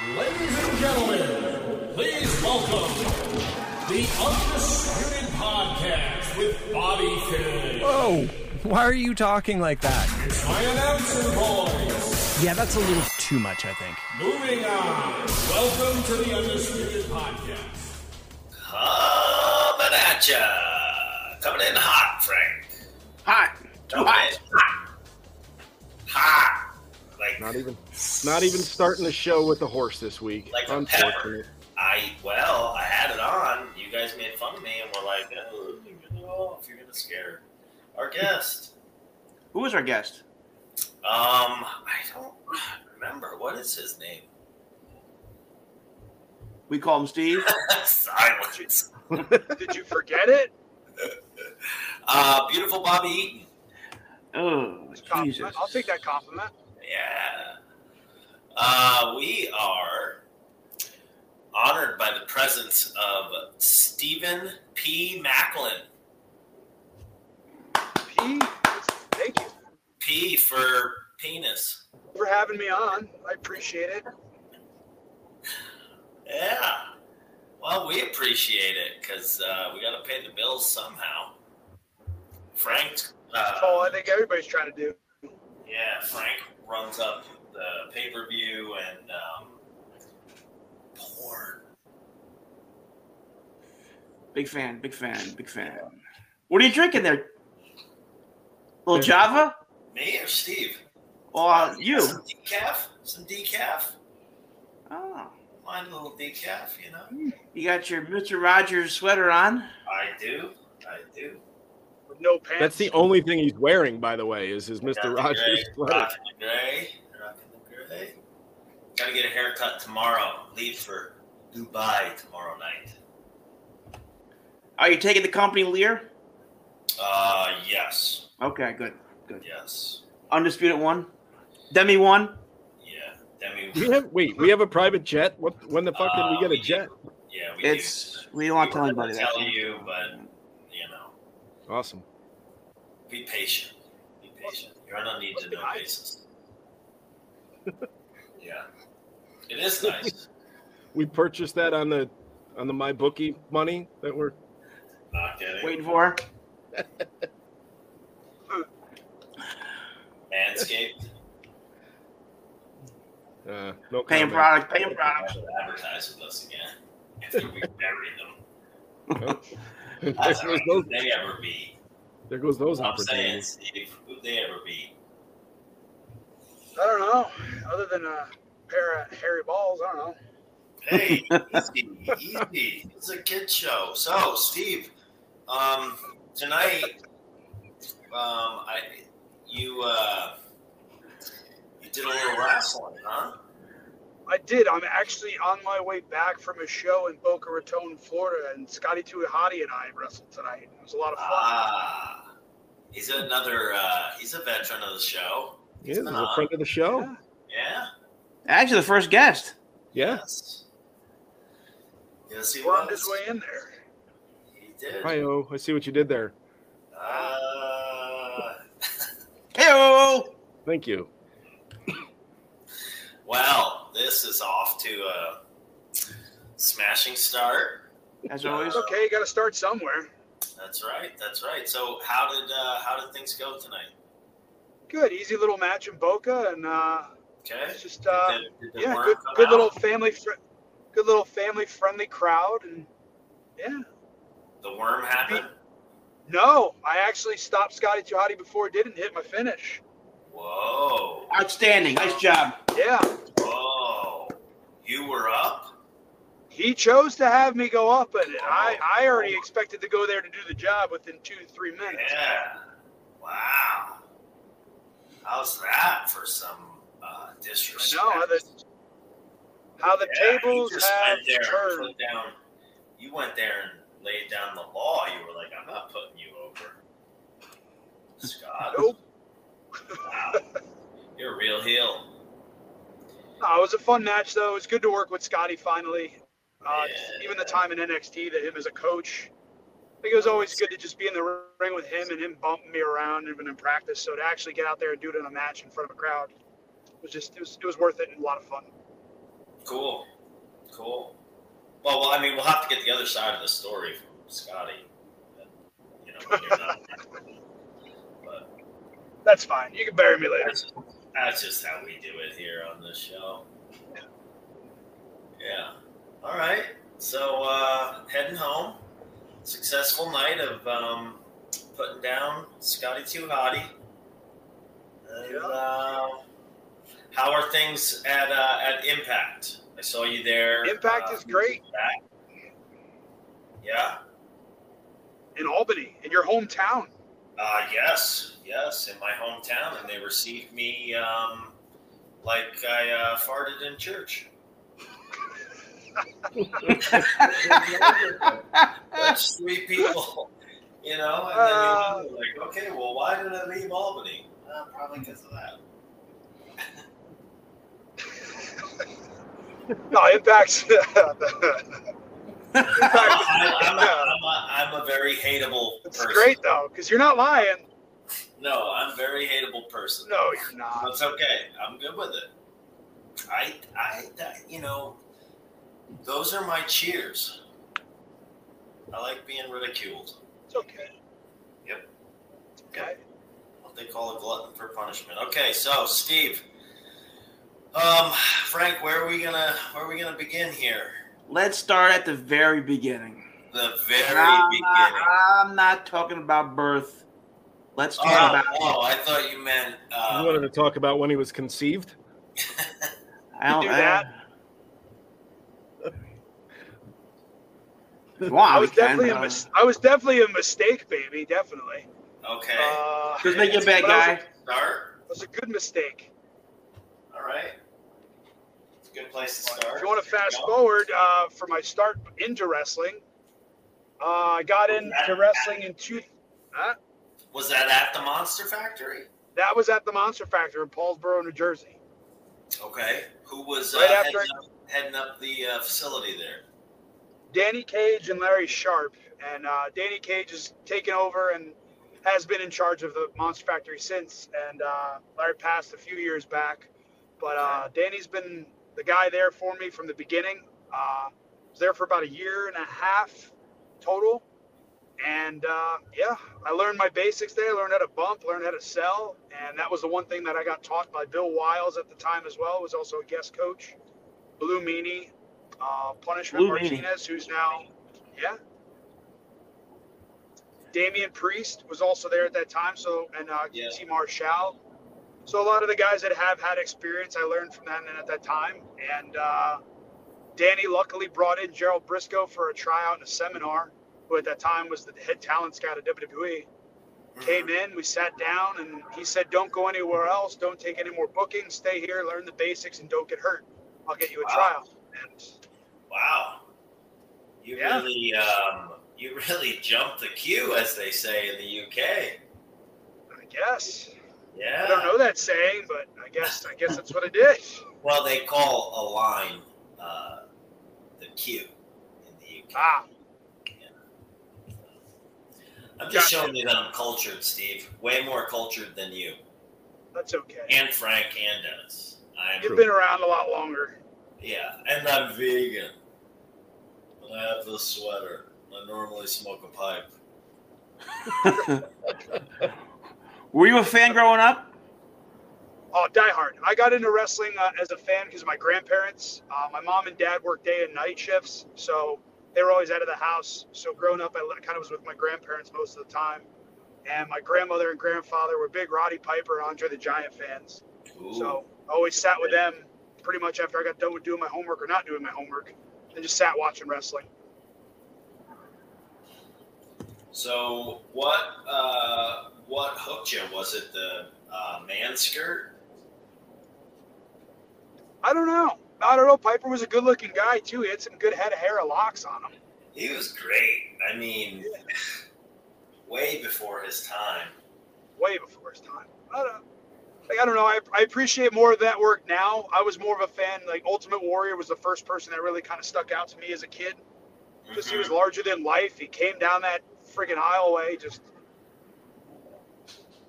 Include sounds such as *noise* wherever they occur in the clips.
Ladies and gentlemen, please welcome the Undisputed Podcast with Bobby Fish. Whoa! Why are you talking like that? It's my announcer voice. Yeah, that's a little too much, I think. Moving on. Welcome to the Undisputed Podcast. Coming at ya. Coming in hot, Frank. Hot. Too Coming hot. in hot. Hot. Like, Not even, not even starting the show with the horse this week. Like a Unfortunate. I, well, I had it on. You guys made fun of me and were like, oh, you're gonna off. You're gonna scare our guest. Who was our guest? Um, I don't remember. What is his name? We call him Steve. *laughs* Silence. *laughs* Did you forget it? Uh, beautiful Bobby Eaton. Oh, It's a compliment. Jesus. I'll take that compliment. Yeah. Uh, we are honored by the presence of Stephen P. Maclin. P, thank you P for penis. for having me on. I appreciate it. Yeah. Well, we appreciate it because uh, we got to pay the bills somehow. Frank, uh, That's all I think everybody's trying to do. yeah, Frank runs up the pay per view and um, porn. Big fan, big fan, big fan. What are you drinking there? Little Java? Me or Steve? Or uh, you? Some decaf? Some decaf? Oh, Mind a little decaf, you know? you got your Mr. Rogers sweater on. I do. I do. With no pants. That's the only thing he's wearing, by the way, is his Mr. the Rogers gray, sweater. Rocking gray. Rocking the gray. Got to get a haircut tomorrow. Leave for Dubai tomorrow night. Are you taking the company Lear? Uh, yes. Okay, good. Good. Yes. Undisputed one. Demi one. Yeah. Demi. We have wait, we have a private jet. What? When the fuck did we Uh, get we a jet? Yeah, we It's we do. don't want to tell anybody were that. Tell you, but you know, Awesome. Be patient. Be patient. You're on a need to know basis. *laughs* yeah. It is nice. *laughs* We purchased that on the on the my bookie money that we're Not kidding. Waiting for. *laughs* Manscaped. uh, no Paying comment. product, paying product. Should advertise with us again. After we bury them. there, That's all goes right. those, they ever be? There goes those I'm opportunities. Steve, who'd they ever be? I don't know. Other than a pair of hairy balls, I don't know. Hey, *laughs* easy, easy. It's a kid show. So, Steve, um, tonight, um, I, you, uh, you did a little wrestling, huh? I did. I'm actually on my way back from a show in Boca Raton, Florida, and Scotty 2 Hotty and I wrestled tonight. It was a lot of fun. Ah, he's another. Uh, he's a veteran of the show. Yeah, he's a friend of the show. Yeah. Yeah. Actually, the first guest. Yeah. Yes. Yes, he Wormed his way in there. He did. Hi, oh, I see what you did there. Uh, *laughs* Hey, Thank you. well, this is off to a smashing start. as always. It's okay. You got to start somewhere. That's right. That's right. So, how did uh, how did things go tonight? Good, easy little match in Boca, and uh, Okay. it's just uh, Did- did yeah, good, good out? little family, fr- good little family friendly crowd, and yeah. The worm happened. No, I actually stopped Scotty 2 Hotty before it did and hit my finish. Whoa. Outstanding. Nice job. Yeah, Whoa. You were up. He chose to have me go up it. I, I already expected to go there to do the job within two to three minutes. Yeah. Wow. How's that for some uh, I disrespect? know how the, how the Yeah, tables have and turned. down. You went there and laid down the law. You were like, I'm not putting you over. Scott. Nope. Wow. *laughs* You're a real heel. Uh, it was a fun match, though. It was good to work with Scotty finally. Uh, Yeah. Even the time in NXT, that him as a coach. I think it was always good to just be in the ring with him and him bumping me around even in practice. So to actually get out there and do it in a match in front of a crowd was just it was, it was worth it and a lot of fun. Cool. Cool. Well, well, I mean, we'll have to get the other side of the story from Scotty. You know, not. *laughs* but That's fine. You can bury me later. that's, that's just how we do it here on this show. Yeah. All right. So uh, heading home. Successful night of um, putting down Scotty 2 Hotty. And, uh, how are things at uh, at Impact? I saw you there. Impact uh, is great back. Yeah. in Albany, in your hometown. Uh, yes, yes, in my hometown, and they received me um, like I uh, farted in church. That's *laughs* three people, you know, and then Uh. you're like, okay, well, why did I leave Albany? Uh, probably because of that. No, Impact's. *laughs* I, *laughs* I'm, a, I'm, a, I'm a very hateable it's person. great though, because you're not lying. No, I'm a very hateable person. No, you're not. It's okay. I'm good with it. I, I, that, you know, those are my cheers. I like being ridiculed. It's okay. Yep. It's okay. What they call a glutton for punishment. Okay, so Steve, um, Frank, where are we gonna, where are we gonna begin here? Let's start at the very beginning. The very I'm, beginning. Not, I'm not talking about birth. Let's talk Oh, about. oh, I thought you meant. You Uh, wanted to talk about when he was conceived? *laughs* I don't, do I- that. Come on, I was we can, definitely a uh, mis- I was definitely a mistake, baby. Definitely. okay. Uh, Just make you a bad but I was guy. start. It was a good mistake. All right. It's a good place to start. If you want to fast forward uh, for my start into wrestling, uh, I got into wrestling in two. Huh? Was that at the Monster Factory? That was at the Monster Factory in Paulsboro, New Jersey. Okay. Who was uh, Right after heading, up, heading up the uh, facility there? Danny Cage and Larry Sharpe, and uh, Danny Cage has taken over and has been in charge of the Monster Factory since. And uh, Larry passed a few years back, but uh, Danny's been the guy there for me from the beginning. Uh, was there for about a year and a half total, and uh, yeah, I learned my basics there. Learned how to bump, learned how to sell, and that was the one thing that I got taught by Bill Wiles at the time as well. Was also a guest coach, Blue Meanie, uh, Punishment Blue Meanie. Martinez, who's now, yeah. Damian Priest was also there at that time, so and uh, Yeah. QT Marshall. So a lot of the guys that have had experience, I learned from them at that time. And uh, Danny luckily brought in Gerald Brisco for a tryout and a seminar, who at that time was the head talent scout at WWE. Came in, we sat down, and he said, "Don't go anywhere else. Don't take any more bookings. Stay here, learn the basics, and don't get hurt. I'll get you a Wow. tryout." And Wow. You Yeah. really, um, you really jumped the queue, as they say in the UK. I guess Yeah. I don't know that saying, but I guess I guess that's what I did. *laughs* Well, they call a line uh, the queue in the UK. Ah, I'm just Gotcha. showing you that I'm cultured, Steve. Way more cultured than you, that's okay. and Frank, and Dennis. I'm You've been around a lot longer. yeah, and I'm vegan. And I have this sweater. I normally smoke a pipe. *laughs* Were you a fan growing up? Oh, Die Hard. I got into wrestling uh, as a fan because of my grandparents. Uh, my mom and dad worked day and night shifts, so they were always out of the house. So growing up, I kind of was with my grandparents most of the time. And my grandmother and grandfather were big Roddy Piper and Andre the Giant fans. Ooh. So I always sat with them pretty much after I got done with doing my homework or not doing my homework and just sat watching wrestling. So what uh, what hooked you? Was it the uh, man skirt? I don't know. I don't know. Piper was a good looking guy, too. He had some good head of hair and locks on him. He was great. I mean, *laughs* way before his time. way before his time. I don't, like, I don't know. I, I appreciate more of that work now. I was more of a fan. Like Ultimate Warrior was the first person that really kind of stuck out to me as a kid. Just he was Mm-hmm. larger than life. He came down that freaking aisleway, just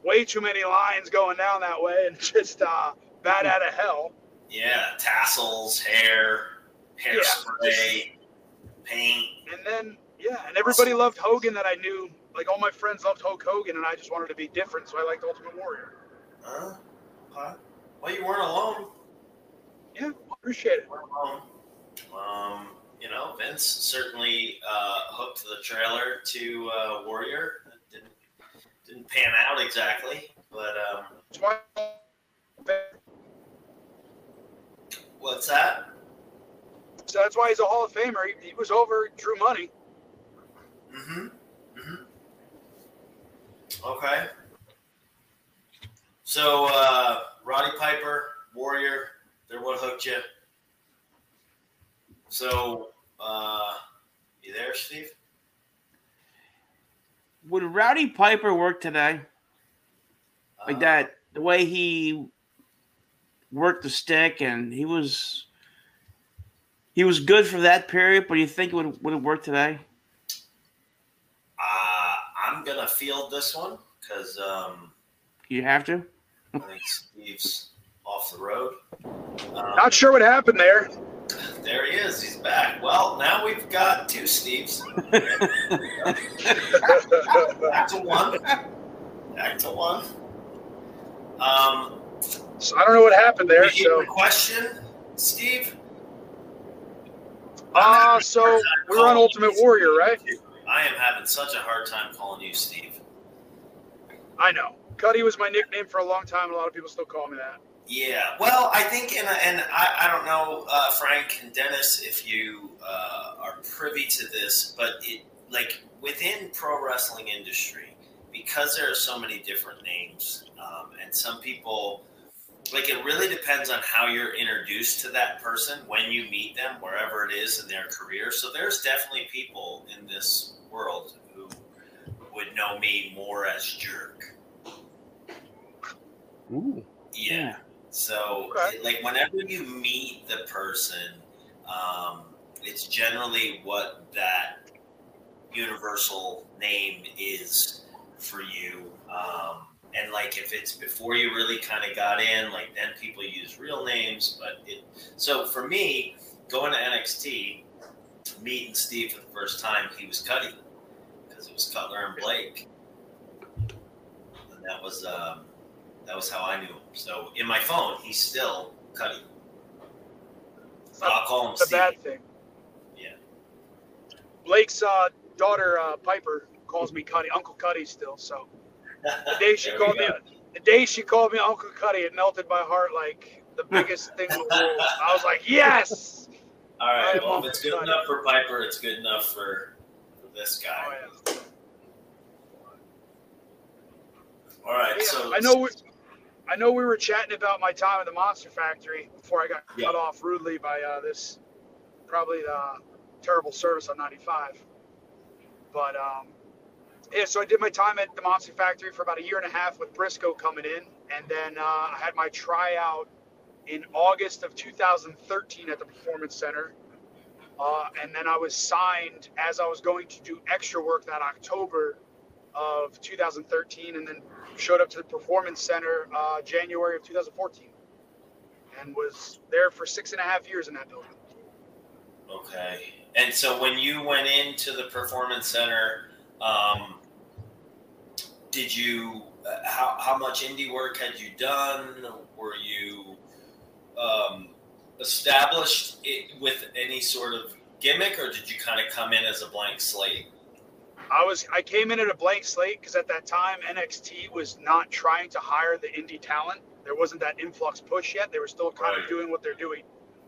way too many lines going down that way, and *laughs* just uh, bat out of hell. Yeah, tassels, hair, hairspray, paint. And then yeah, and everybody loved Hogan that I knew. Like all my friends loved Hulk Hogan, and I just wanted to be different, so I liked Ultimate Warrior. Huh? Huh? Well, you weren't alone. Yeah, appreciate it. You weren't alone. Um, you know, Vince certainly uh, hooked the trailer to uh, Warrior. It didn't didn't pan out exactly, but um, what's that? so that's why he's a Hall of Famer. He, he was over, drew money. Mm-hmm. Mm-hmm. Okay. So, uh, Roddy Piper, Warrior, they're what hooked you. So, uh, you there, Steve? Would Rowdy Piper work today? Like Uh, that, the way he worked the stick, and he was he was good for that period. But do you think it would would it work today? Uh, I'm gonna field this one because um, You have to. I think Steve's off the road. Um, Not sure what happened there. there he is. He's back. Well, now we've got two Steves. Back to one. Back to one. Um, So I don't know what happened there. So, a question, Steve? uh, so we are on Ultimate Warrior, right? I am having such a hard time calling you Steve. I know. Cuddy was my nickname for a long time. A lot of people still call me that. Yeah, well, I think, and, I, I don't know, uh, Frank and Dennis, if you uh, are privy to this, but it like within pro wrestling industry, because there are so many different names, um, and some people, like it really depends on how you're introduced to that person when you meet them, wherever it is in their career. So there's definitely people in this world who would know me more as jerk. Ooh, Yeah. So, Okay. like, whenever you meet the person, um, it's generally what that universal name is for you. Um, and like, if it's before you really kind of got in, like, then people use real names. But it, so for me, going to NXT, meeting Steve for the first time, he was Cuddy because it was Cutler and Blake, and that was. Um, that was how I knew him. So in my phone, he's still Cuddy. But I'll call him a Steve. bad thing. Yeah. Blake's uh, daughter, uh, Piper, calls me Cuddy, Uncle Cuddy still. So the day she *laughs* called me, the day she called me Uncle Cuddy, it melted my heart like the biggest thing in the world. I was like, yes. All right. Well, if it's good Cuddy. enough for Piper, it's good enough for, for this guy. Oh, yeah. All right. Yeah, So I know we, I know we were chatting about my time at the Monster Factory before I got Yeah. cut off rudely by uh, this probably the terrible service on 95. But um, yeah, so I did my time at the Monster Factory for about a year and a half with Brisco coming in, and then uh, I had my tryout in August of 2013 at the Performance Center. Uh, and then I was signed as I was going to do extra work that October of 2013, and then showed up to the Performance Center uh, January of 2014, and was there for six and a half years in that building. okay. And so when you went into the performance center, um, did you? Uh, how how much indie work had you done? Were you um, established it with any sort of gimmick, or did you kind of come in as a blank slate? I was I came in at a blank slate because at that time NXT was not trying to hire the indie talent. There wasn't that influx push yet. They were still kind Right. of doing what they're doing.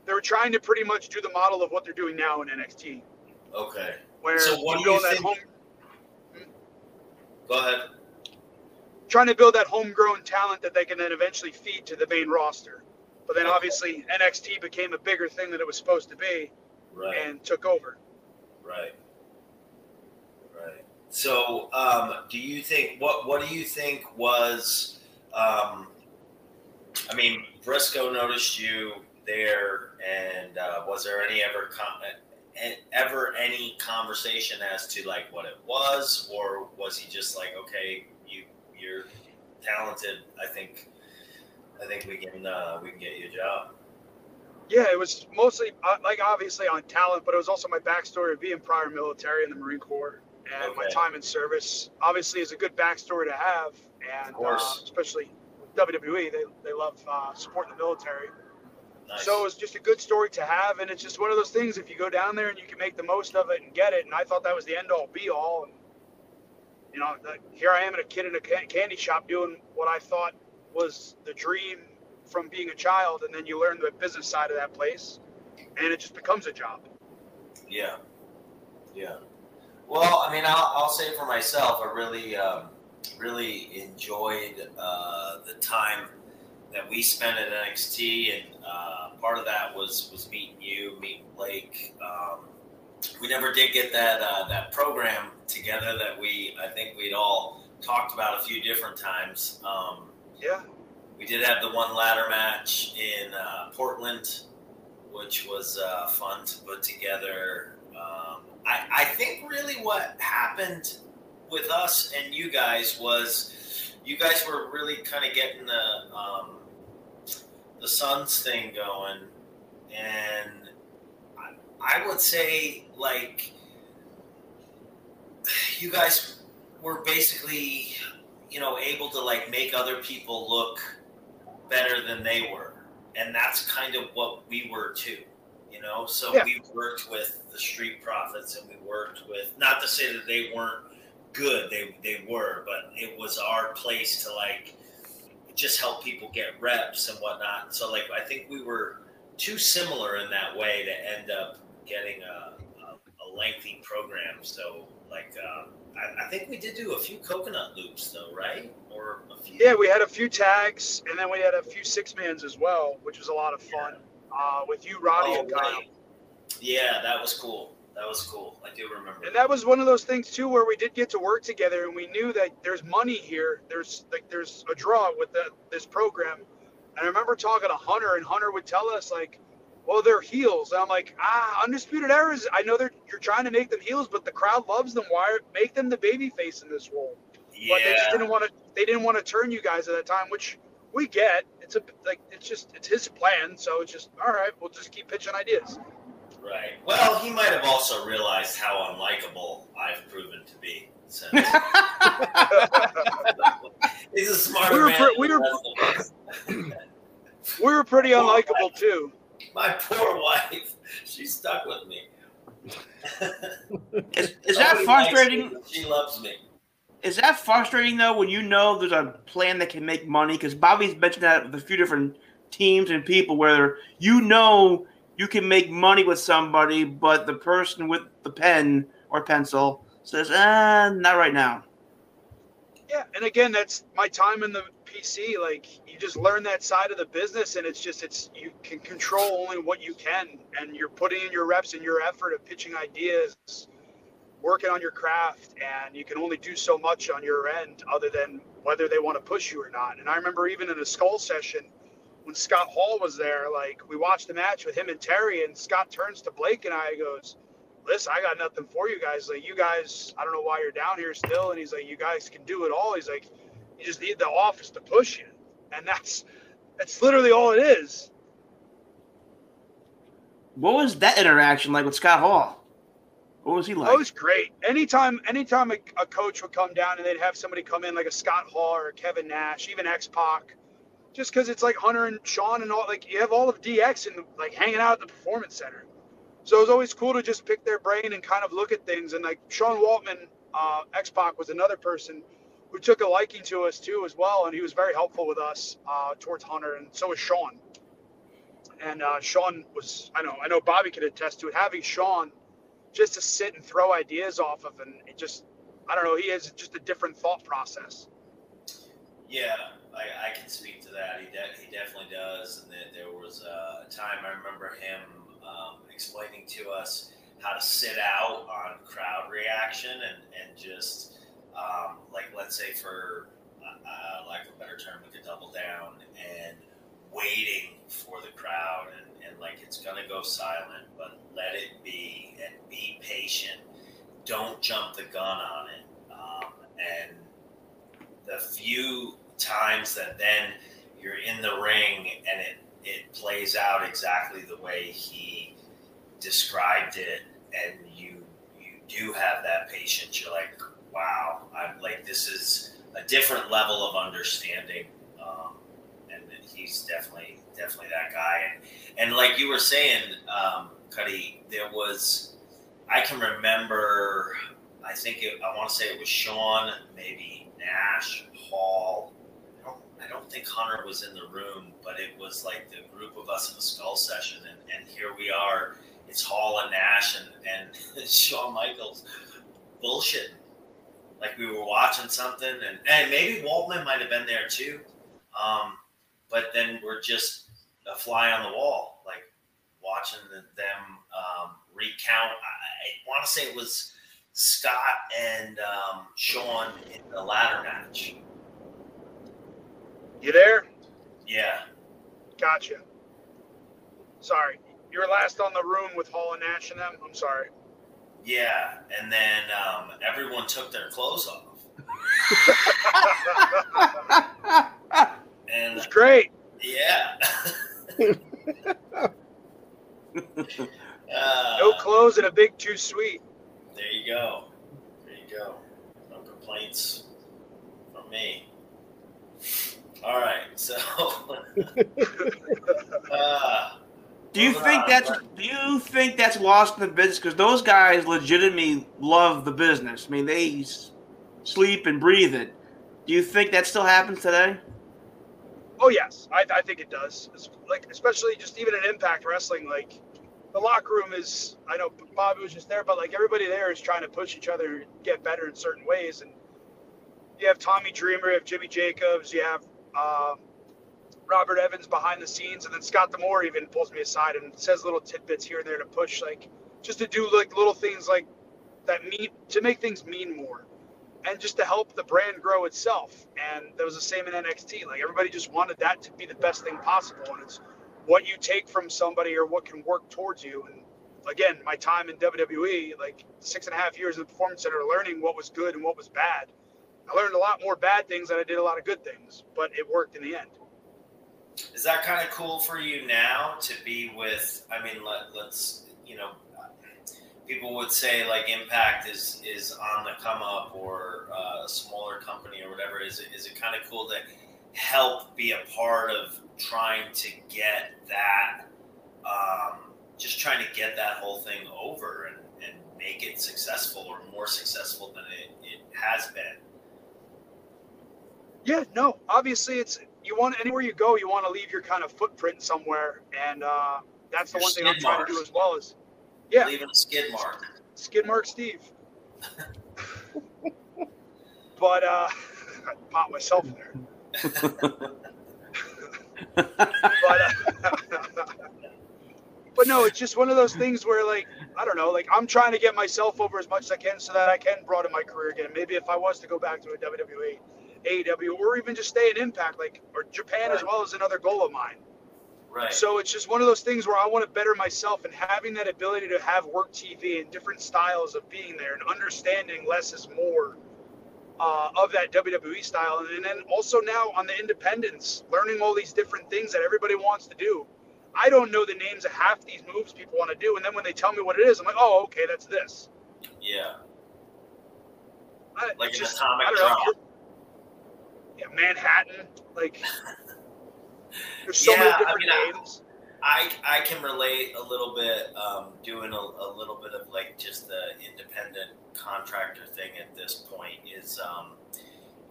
They were trying to pretty much do the model of what they're doing now in NXT, Okay. where So what you do you build that think- home, Go ahead. trying to build that homegrown talent that they can then eventually feed to the main roster. But then Okay. obviously NXT became a bigger thing than it was supposed to be Right. and took over. Right. Right. So, um, do you think what what do you think was? Um, I mean, Brisco noticed you there, and uh, was there any ever com- eh, ever any conversation as to like what it was, or was he just like, okay, you you're talented. I think I think we can uh, we can get you a job. Yeah, it was mostly uh, like obviously on talent, but it was also my backstory of being prior military in the Marine Corps and my time in service. Obviously, is a good backstory to have, and Of course. Uh, especially WWE, they they love uh, supporting the military. Nice. So it was just a good story to have, and it's just one of those things. If you go down there and you can make the most of it and get it, and I thought that was the end all be all. And you know, the, here I am, at a kid in a ca- candy shop doing what I thought was the dream from being a child, and then you learn the business side of that place, and it just becomes a job. Yeah, yeah. Well, I mean, I'll, I'll say for myself, I really, um, really enjoyed uh, the time that we spent at NXT, and uh, part of that was was meeting you, meeting Blake. Um, we never did get that uh, that program together that we, I think we'd all talked about a few different times. Um, Yeah, we did have the one ladder match in uh, Portland, which was uh, fun to put together. Um, I, I think really what happened with us and you guys was you guys were really kind of getting the um, the Sons thing going, and I, I would say like you guys were basically you know able to like make other people look better than they were. And that's kind of what we were too you know so Yeah. we worked with the street profits and we worked with not to say that they weren't good they they were but it was our place to like just help people get reps and whatnot so like i think we were too similar in that way to end up getting a, a, a lengthy program so like um, I, I think we did do a few coconut loops though right or a few yeah. We had a few tags, and then we had a few six mans as well, which was a lot of fun. Uh, with you, Roddy, Oh, and Kyle. right. Yeah, that was cool. That was cool. I do remember. And that was one of those things too, where we did get to work together, and we knew that there's money here. There's like there's a draw with the, this program. And I remember talking to Hunter, and Hunter would tell us like, "Well, they're heels." And I'm like, "Ah, Undisputed Era's. I know they're you're trying to make them heels, but the crowd loves them. Why make them the baby face in this role?" But they just didn't want to. They didn't want to turn you guys at that time, which we get. It's a like it's just it's his plan, so it's just all right. We'll just keep pitching ideas. right. Well, he might have also realized how unlikable I've proven to be. So *laughs* *laughs* he's a smarter We were man. pre- we were- rest of us. We were pretty unlikable too. My poor wife. She stuck with me. Is, is that frustrating? me, She loves me. Is that frustrating though when you know there's a plan that can make money? Because Bobby's mentioned that with a few different teams and people where you know you can make money with somebody, but the person with the pen or pencil says, "Ah, not right now." Yeah, and again, that's my time in the PC. Like you just learn that side of the business, and it's just it's you can control only what you can, and you're putting in your reps and your effort of pitching ideas, working on your craft, and you can only do so much on your end, other than whether they want to push you or not. And I remember even in a skull session when Scott Hall was there, like we watched the match with him and Terry, and Scott turns to Blake and I goes. Listen, I got nothing for you guys. Like you guys, I don't know why you're down here still. And he's like, you guys can do it all. He's like, you just need the office to push you, and that's that's literally all it is. What was that interaction like with Scott Hall? What was he like? That was great. Anytime, anytime a, a coach would come down and they'd have somebody come in like a Scott Hall or a Kevin Nash, even X Pac, just because it's like Hunter and Sean and all. Like you have all of DX and like hanging out at the performance center. So it was always cool to just pick their brain and kind of look at things. And like Sean Waltman, uh, X Pac was another person who took a liking to us too as well, and he was very helpful with us uh, towards Hunter, and so was Sean. And uh, Sean was, I know, I know Bobby could attest to it. Having Sean just to sit and throw ideas off of, and it just, I don't know, he has just a different thought process. Yeah, I, I can speak to that. He, de- he definitely does. And there, there was a time I remember him um, explaining to us how to sit out on crowd reaction and, and just, um, like, let's say for uh, uh, lack of a better term, we could double down and waiting for the crowd and, and like it's to go silent, but let it be and be patient. Don't jump the gun on it. Um, and the few times that then you're in the ring and it it plays out exactly the way he described it, and you you do have that patience. You're like, wow, I'm like this is a different level of understanding, um, and he's definitely definitely that guy. And and like you were saying, um, There was I can remember. I think it, I want to say it was Sean, maybe Nash, Hall. I don't, I don't think Hunter was in the room, but it was like the group of us in the skull session, and, and here we are. It's Hall and Nash and, and *laughs* Shawn Michaels bullshitting. Like we were watching something, and, and maybe Waltman might have been there too. Um, but then we're just a fly on the wall, like watching them um, recount. I, I want to say it was Scott and um, Sean in the ladder match. You there? Yeah. Gotcha. Sorry. You were last on the room with Hall and Nash and them? I'm sorry. Yeah, and then um, everyone took their clothes off. It *laughs* and was great. yeah. *laughs* *laughs* uh, No clothes and a big too sweet. There you go. There you go. No complaints from me. All right, so. *laughs* uh, Do you think on, that's but- do you think that's lost in the business? Because those guys legitimately love the business. I mean, they s- sleep and breathe it. Do you think that still happens today? Oh yes, I, I think it does. It's like especially just even in Impact Wrestling, like the locker room is. I know Bobby was just there, but like everybody there is trying to push each other get better in certain ways. And you have Tommy Dreamer, you have Jimmy Jacobs, you have um, Robert Evans behind the scenes, and then Scott D'Amore even pulls me aside and says little tidbits here and there to push, like just to do like little things like that mean to make things mean more and just to help the brand grow itself. And that was the same in NXT. Like everybody just wanted that to be the best thing possible. And it's what you take from somebody or what can work towards you. And again, my time in WWE, like six and a half years in the Performance Center, learning what was good and what was bad. I learned a lot more bad things than I did a lot of good things, but it worked in the end. Is that kind of cool for you now to be with? I mean, let, let's you know, people would say like Impact is is on the come up or uh, a smaller company or whatever. Is it is it kind of cool to help be a part of trying to get that, um, just trying to get that whole thing over and, and make it successful or more successful than it, it has been. Yeah, no, obviously it's you want anywhere you go, you want to leave your kind of footprint somewhere, and uh, that's the Your one thing I'm trying marks. to do as well. Is yeah, Leaving a skid mark. skid mark Steve. *laughs* but uh, *laughs* I popped myself there. But uh, *laughs* but no, it's just one of those things where like I don't know, like I'm trying to get myself over as much as I can so that I can broaden my career again. Maybe if I was to go back to a WWE, AEW, or even just stay in Impact, like or Japan as well as another goal of mine. Right. So it's just one of those things where I want to better myself and having that ability to have work TV and different styles of being there and understanding less is more uh, of that WWE style. And then also now on the independents, learning all these different things that everybody wants to do. I don't know the names of half these moves people want to do. And then when they tell me what it is, I'm like, oh, okay, that's this. yeah. I, Like an just, atomic don't know. drop. Yeah, Manhattan. Like, *laughs* there's so Yeah, many I different mean, I- names. I, I can relate a little bit um, doing a, a little bit of like just the independent contractor thing at this point is um,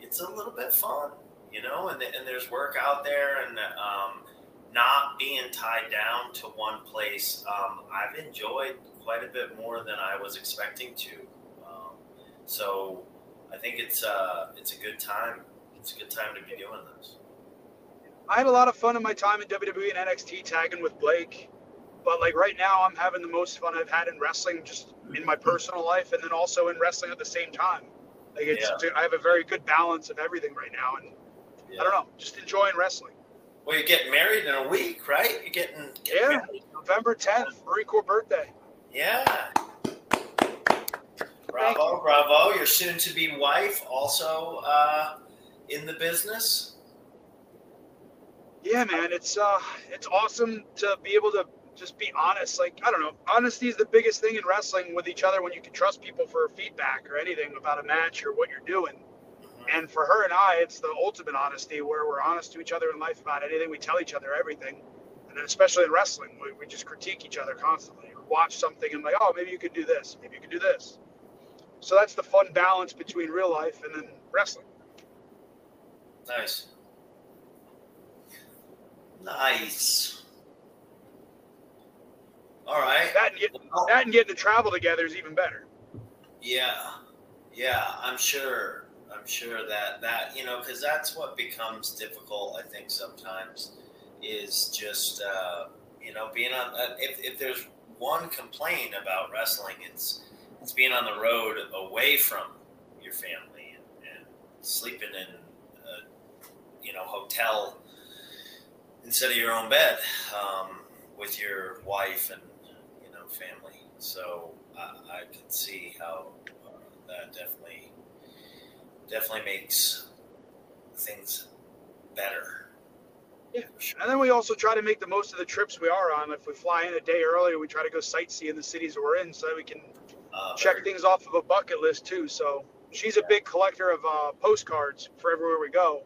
it's a little bit fun, you know, and, and there's work out there and um, not being tied down to one place. Um, I've enjoyed quite a bit more than I was expecting to. Um, so I think it's uh, it's a good time. It's a good time to be doing this. I had a lot of fun in my time in WWE and NXT tagging with Blake. But like right now, I'm having the most fun I've had in wrestling, just in my personal life, and then also in wrestling at the same time. Like it's, I have a very good balance of everything right now, and Yeah. I don't know, just enjoying wrestling. Well, you're getting married in a week, right? You're getting, getting Yeah. married. November 10th, Marine Corps birthday. Yeah. Bravo, bravo. Your soon to be wife also uh, in the business. Yeah, man, it's uh, it's awesome to be able to just be honest. Like I don't know, honesty is the biggest thing in wrestling with each other when you can trust people for feedback or anything about a match or what you're doing. And for her and I, it's the ultimate honesty where we're honest to each other in life about anything. We tell each other everything. And then especially in wrestling, we, we just critique each other constantly. Watch something and like, oh, maybe you could do this. Maybe you could do this. So that's the fun balance between real life and then wrestling. Nice. Nice. All right. That and, get, Well, that and getting to travel together is even better. Yeah, yeah, I'm sure. I'm sure that that you know because that's what becomes difficult. I think sometimes is just uh, you know being on. Uh, if if there's one complaint about wrestling, it's it's being on the road away from your family and, and sleeping in a you know hotel instead of your own bed um, with your wife and you know family. So I, I can see how uh, that definitely definitely makes things better. Yeah. Sure. And then we also try to make the most of the trips we are on. If we fly in a day earlier, we try to go sightsee in the cities we're in so that we can Uh, check very- things off of a bucket list too. So she's a big collector of uh, postcards for everywhere we go.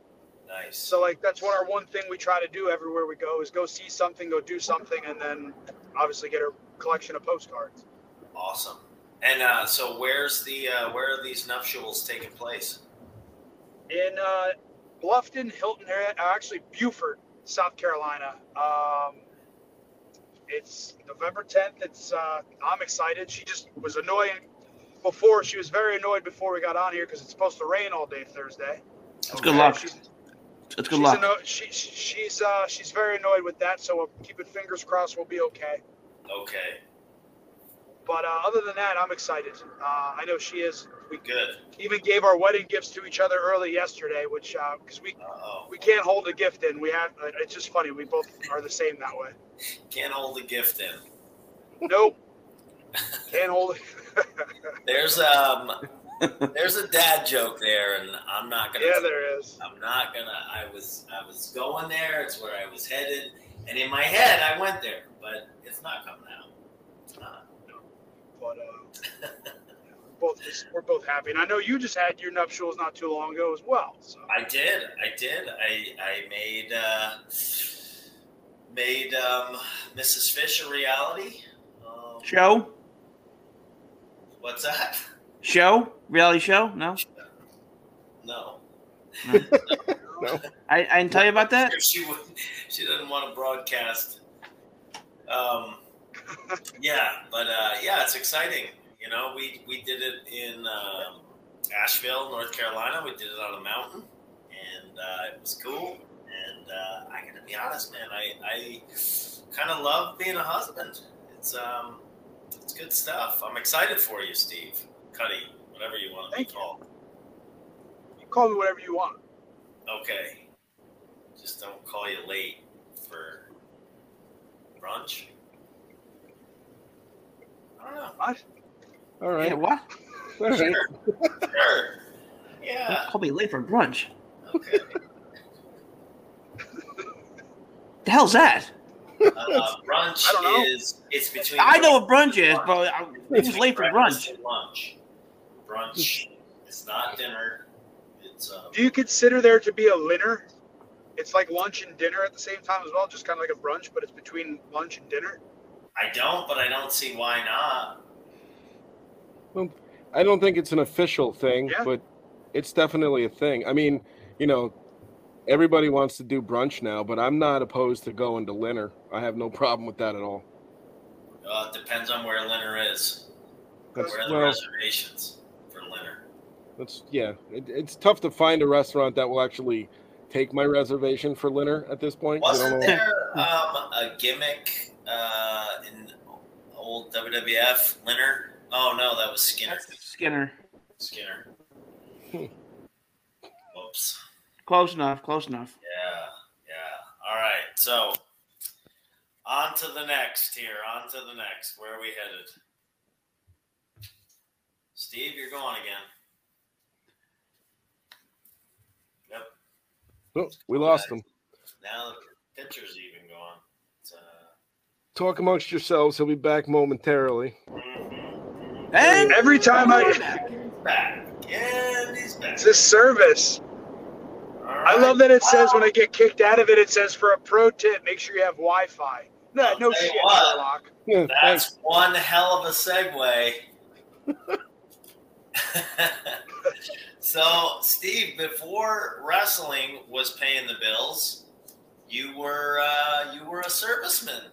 Nice. So like that's what our one thing we try to do everywhere we go is go see something, go do something, and then obviously get a collection of postcards. awesome. And uh, so, where's the uh, where are these nuptials taking place? in uh, Bluffton, Hilton area, uh, actually Beaufort, South Carolina. Um, it's November 10th. It's uh, I'm excited. She just was annoying before. She was very annoyed before we got on here because it's supposed to rain all day Thursday. It's good luck. She's, It's good she's, luck. anno- she, she- she's uh, she's very annoyed with that. So we're keeping fingers crossed we'll be okay. Okay, But uh, other than that, I'm excited. Uh, I know she is. We good. even gave our wedding gifts to each other early yesterday, which because we Oh, we can't hold a gift in. We have. uh, It's just funny. We both are the same that way. can't hold the gift in. Nope. Can't hold it. *laughs* There's um, there's a dad joke there, and I'm not gonna. yeah, there is. I'm not gonna. I was I was going there. It's where I was headed, and in my head I went there, but it's not coming out. It's not. But uh, both just, we're both happy, and I know you just had your nuptials not too long ago as well. So I did. I did. I I made uh, made um, Mrs. Fish a reality. Um, Show? what's that? Show? Reality show? No? *laughs* No. I, I didn't tell you about that? *laughs* She would, she doesn't want to broadcast. Um, yeah, but uh, yeah, it's exciting. You know, we we did it in um, Asheville, North Carolina. We did it on a mountain, and uh, it was cool. And uh, I gotta be honest, man, I I kind of love being a husband. It's um, it's good stuff. I'm excited for you, Steve, Cuddy, whatever you want to be Thank you. called. you call me whatever you want. Okay. Just don't call you late for brunch. I don't know. What? All right. Yeah, what? *laughs* All right. Sure. sure. Yeah. Call me late for brunch. Okay. *laughs* The hell's that? Uh, *laughs* brunch I don't know. is it's between. I know what brunch is, but I, it's who's late for brunch? and lunch. Brunch. It's not dinner. It's um, Do you consider there to be a dinner? It's like lunch and dinner at the same time as well, just kind of like a brunch, but it's between lunch and dinner. I don't, but I don't see why not. Well, I don't think it's an official thing, Yeah. but it's definitely a thing. I mean, you know, everybody wants to do brunch now, but I'm not opposed to going to dinner. I have no *laughs* problem with that at all. Uh, it depends on where Linner is. That's Where are the well, reservations for Linner? That's yeah. It, it's tough to find a restaurant that will actually take my reservation for dinner at this point. I don't Wasn't know. there um, a gimmick uh, in old WWF Linner? Oh no, that was Skinner. Skinner. Skinner. Hmm. Whoops. Close enough. Close enough. Yeah, yeah. All right. So on to the next here. On to the next. Where are we headed? Steve, you're going again. Yep. Oh, we lost them. Now pitcher's even gone. It's, uh, Talk amongst yourselves. He'll be back momentarily. And Every time I- he's back. And he's back. It's this service. All I love that it says when I get kicked out of it, it says for a pro tip, make sure you have Wi-Fi. No, I'll no shit, what. Sherlock. Yeah, thanks. That's one hell of a segue. *laughs* *laughs* so, Steve, before wrestling was paying the bills, you were uh, you were a serviceman.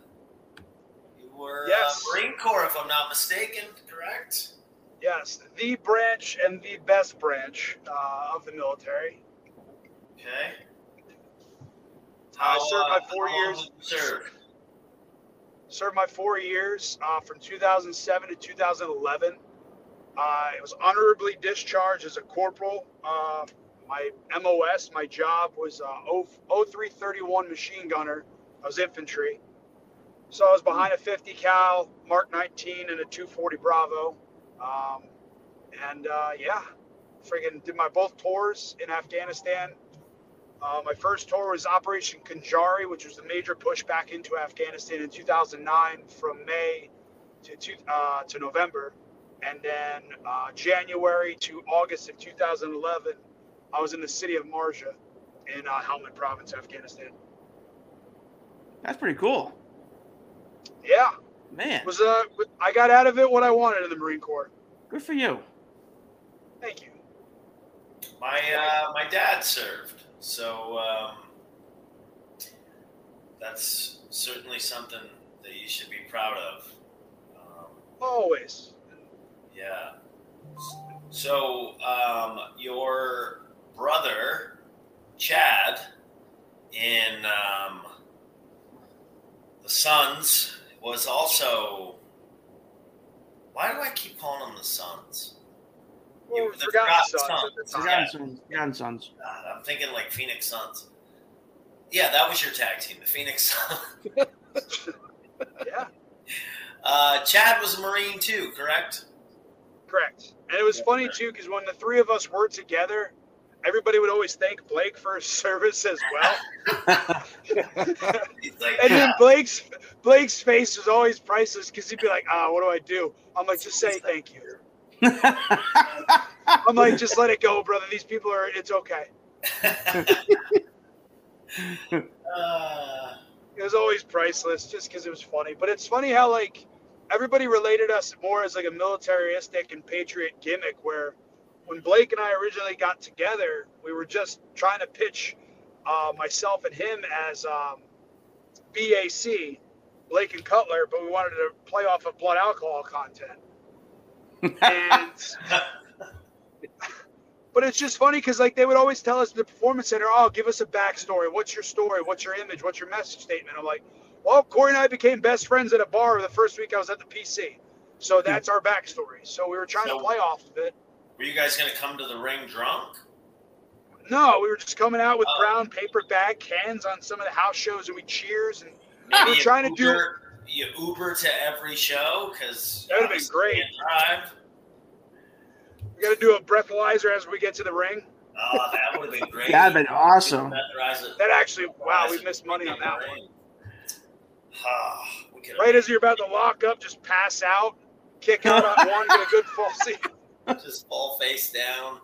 You were Yes. uh, Marine Corps, if I'm not mistaken. Correct? Yes, the branch and the best branch uh, of the military. Okay. I served my uh, four how years. did you serve? *laughs* Served my four years uh, from 2007 to 2011. Uh, I was honorably discharged as a corporal. Uh, my MOS, my job was uh, 0- 0331 machine gunner. I was infantry. So I was behind a 50 cal, Mark 19, and a 240 Bravo. Um, and uh, yeah, friggin' did my both tours in Afghanistan. Uh, my first tour was Operation Kanjari, which was the major push back into Afghanistan in 2009 from May to, two, uh, to November. And then uh, January to August of 2011, I was in the city of Marja in uh, Helmand Province, Afghanistan. that's pretty cool, Yeah, man. it was uh, I got out of it what I wanted in the Marine Corps. Good for you. Thank you. My uh, my dad served, so um, that's certainly something that you should be proud of. Um, Always. Yeah. So um, your brother Chad in um, the Suns was also. Why do I keep calling them the Suns? Well, You- the forgot Forgotten the Suns Sons. the time. Forgotten Sons. Forgotten Sons. God, I'm thinking like Phoenix Suns. Yeah, that was your tag team, the Phoenix Suns. *laughs* *laughs* Yeah, Uh, Chad was a Marine too, correct? Correct. And it was funny too because when the three of us were together, everybody would always thank Blake for his *laughs* service as well. *laughs* Like, And then Blake's Blake's face was always priceless because he'd be like, "Ah, what do I do?" I'm like, "Just say thank you." *laughs* I'm like, "Just let it go, brother. These people are. It's okay." uh, It was always priceless, just because it was funny. But it's funny how like everybody related us more as like a militaristic and patriot gimmick. Where when Blake and I originally got together, we were just trying to pitch uh, myself and him as um, BAC, Blake and Cutler, but we wanted to play off of blood alcohol content. and *laughs* but it's just funny because like they would always tell us at the performance center, "Oh, give us a backstory. What's your story? What's your image? What's your message statement?" I'm like, "Well, Corey and I became best friends at a bar the first week I was at the PC, so hmm. that's our backstory." So we were trying So- to play off of it. were you guys going to come to the ring drunk? No, we were just coming out with Oh. brown paper bag cans on some of the house shows, and we cheers and Maybe were you trying to do- Uber, You Uber to every show because That would've been great. Drive. we got to do a breathalyzer as we get to the ring. Oh, that would have been *laughs* great. That'd been awesome. That actually, wow, we missed money on that one. Ah, we could Right as you're about to lock up, just pass out, kick out on *laughs* one, get a good full seat. just fall face down,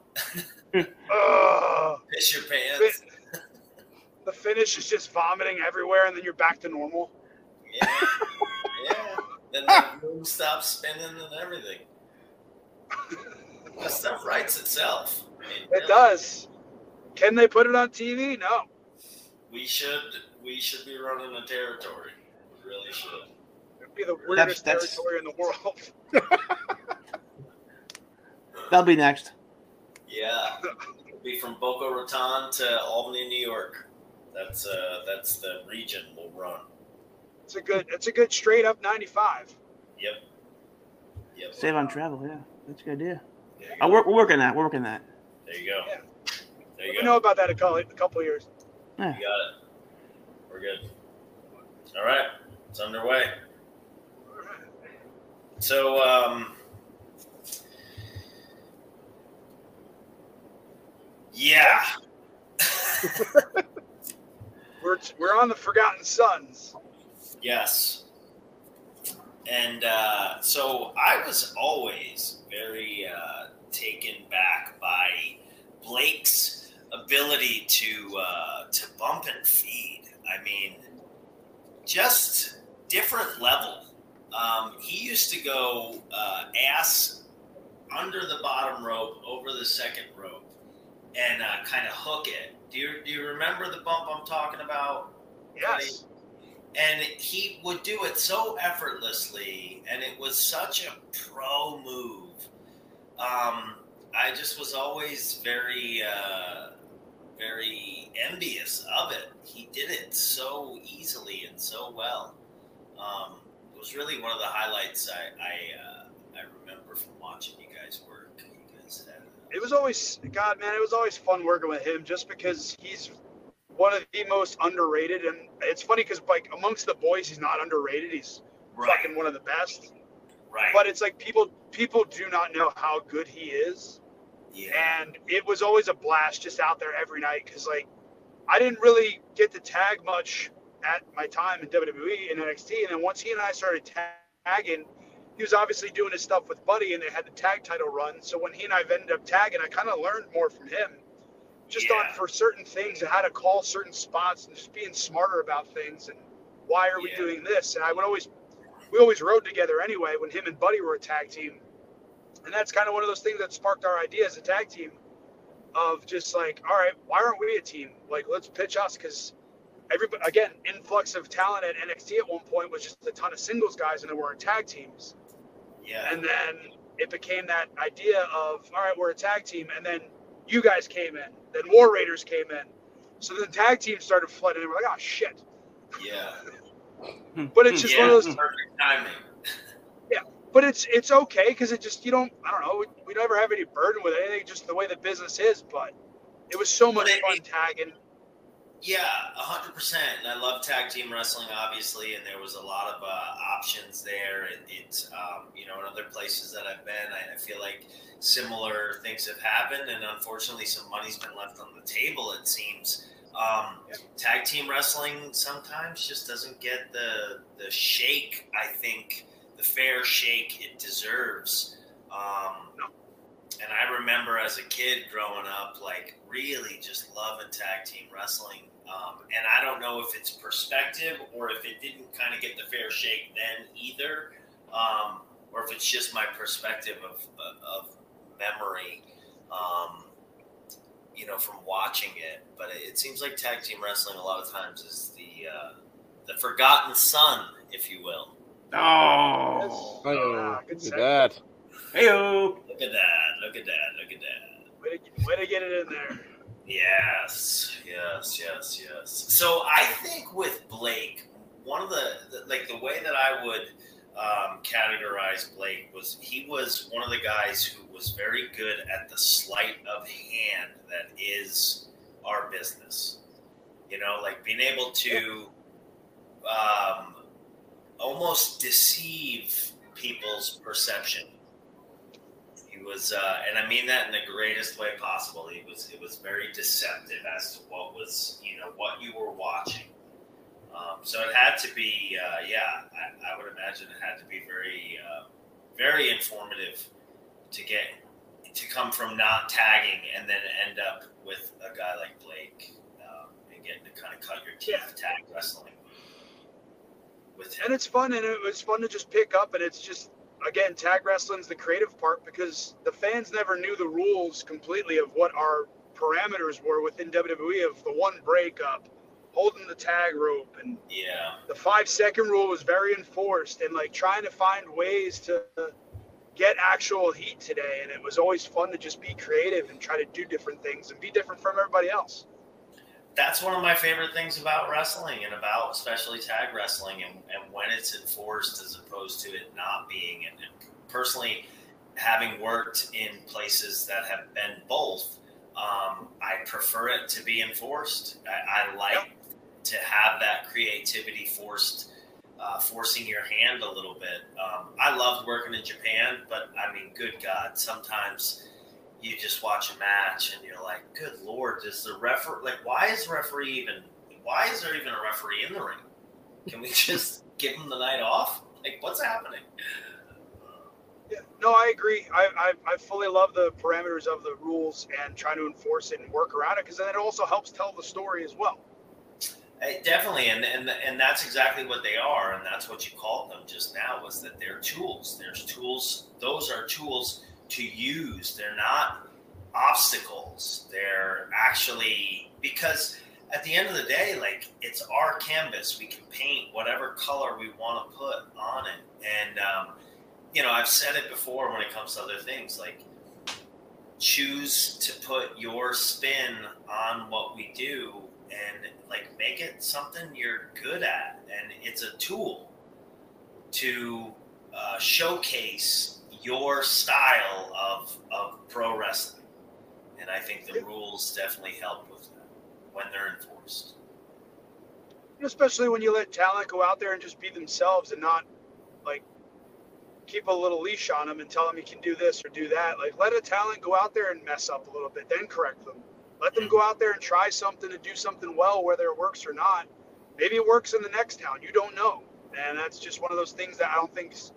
*laughs* Ugh. piss your pants. The finish is just vomiting everywhere, and then you're back to normal. Yeah, yeah. Then the *laughs* room stops spinning and everything. That stuff writes itself. I mean, It does. Can they put it on TV? No. We should we should be running a territory. We really should. It'd be the weirdest that's- territory in the world. *laughs* That'll be next. Yeah, it'll be from Boca Raton to Albany, New York. That's uh that's the region we'll run. It's a good. It's a good straight up 95. Yep. Yep. Save on travel. Yeah, that's a good idea. There you Oh, we're, we're working that. We're working that. There you go. Yeah. There you We go. know about that a couple, a couple of years. You got it. We're good. All right, it's underway. So, um, yeah. *laughs* we're we're on the Forgotten Sons. Yes. And uh, so I was always very uh, taken back by Blake's ability to uh, to bump and feed. I mean, just different level. Um, he used to go uh, ass under the bottom rope, over the second rope, and uh, kind of hook it. Do you do you remember the bump I'm talking about? Yes. and he would do it so effortlessly and it was such a pro move um, i just was always very uh, very envious of it he did it so easily and so well um, it was really one of the highlights i i, uh, I remember from watching you guys work you guys had, uh, It was always God, man. It was always fun working with him, just because he's one of the most underrated. And it's funny because like amongst the boys, he's not underrated. He's right fucking one of the best. right But it's like people people do not know how good he is. yeah and it was always a blast just out there every night because like I didn't really get to tag much at my time in WWE and NXT, and then once he and I started tagging, he was obviously doing his stuff with Buddy, and they had the tag title run. So when he and I ended up tagging, I kind of learned more from him, just Yeah. on for certain things and how to call certain spots and just being smarter about things and why are we doing this? And I would always, we always rode together anyway when him and Buddy were a tag team and that's kind of one of those things that sparked our idea as a tag team of just like all right why aren't we a team like let's pitch us because everybody again influx of talent at nxt at one point was just a ton of singles guys and there weren't tag teams. Yeah. And then it became that idea of all right we're a tag team and then you guys came in then war raiders came in. So then tag teams started flooding and we're like oh shit. Yeah. *laughs* But it's just yeah, one of those perfect timing. *laughs* Yeah, but it's it's okay because it just you don't I don't know we, we never have any burden with anything just the way the business is but it was so much fun tagging Yeah, hundred percent. And I love tag team wrestling, obviously, and there was a lot of uh, options there. It, it's um, you know, in other places that I've been, I, I feel like similar things have happened, and unfortunately, some money's been left on the table. It seems. Um, Tag team wrestling sometimes just doesn't get the the shake. I think the fair shake it deserves. Um, and I remember as a kid growing up, like really just loving tag team wrestling. Um, and I don't know if it's perspective or if it didn't kind of get the fair shake then either, um, or if it's just my perspective of, of memory, um, you know, from watching it. But it seems like tag team wrestling a lot of times is the uh, the forgotten son, if you will. Oh, Oh, Ah, good look at that. heyo. Look at that! Look at that! Look at that! way to, way to get it in there Yes, yes, yes, yes. So I think with Blake, one of the, the like the way that I would um, categorize Blake was he was one of the guys who was very good at the sleight of hand that is our business. You know, like being able to um, almost deceive people's perception. He was, uh, and I mean that in the greatest way possible. He was, it was very deceptive as to what was, you know, what you were watching. Um, so it had to be, uh, yeah, I, I would imagine it had to be very, uh, very informative to get to come from not tagging and then end up with a guy like Blake um, and getting to kind of cut your teeth Yeah. tag wrestling with him. and it's fun and it was fun to just pick up and it's just again tag wrestling's the creative part because the fans never knew the rules completely of what our parameters were within WWE of the one breakup holding the tag rope and yeah. the five second rule was very enforced and like trying to find ways to get actual heat today and it was always fun to just be creative and try to do different things and be different from everybody else that's one of my favorite things about wrestling and about especially tag wrestling and, and when it's enforced as opposed to it not being. And, and personally having worked in places that have been both um, i prefer it to be enforced. I, I like to have that creativity forced uh, forcing your hand a little bit. Um, i loved working in japan but i mean good god sometimes you just watch a match and you're like, good lord, does the referee like why is referee even why is there even a referee in the ring? Can we just give him the night off? Like, what's happening? Yeah, no, I agree. I, I, I fully love the parameters of the rules and trying to enforce it and work around it because then it also helps tell the story as well. Eh, definitely, and, and and that's exactly what they are, and that's what you called them just now. Was that they're tools? There's tools. Those are tools to use. They're not obstacles. They're actually because at the end of the day, like it's our canvas. We can paint whatever color we want to put on it, and um, you know I've said it before when it comes to other things. Like choose to put your spin on what we do and like make it something you're good at and it's a tool to uh, showcase your style of, of pro wrestling and i think the rules definitely help with that when they're enforced Especially when you let talent go out there and just be themselves and not like keep a little leash on them and tell them you can do this or do that. Like let a talent go out there and mess up a little bit, then correct them. Let them go out there and try something and do something well, whether it works or not. Maybe it works in the next town. You don't know. And that's just one of those things that I don't think's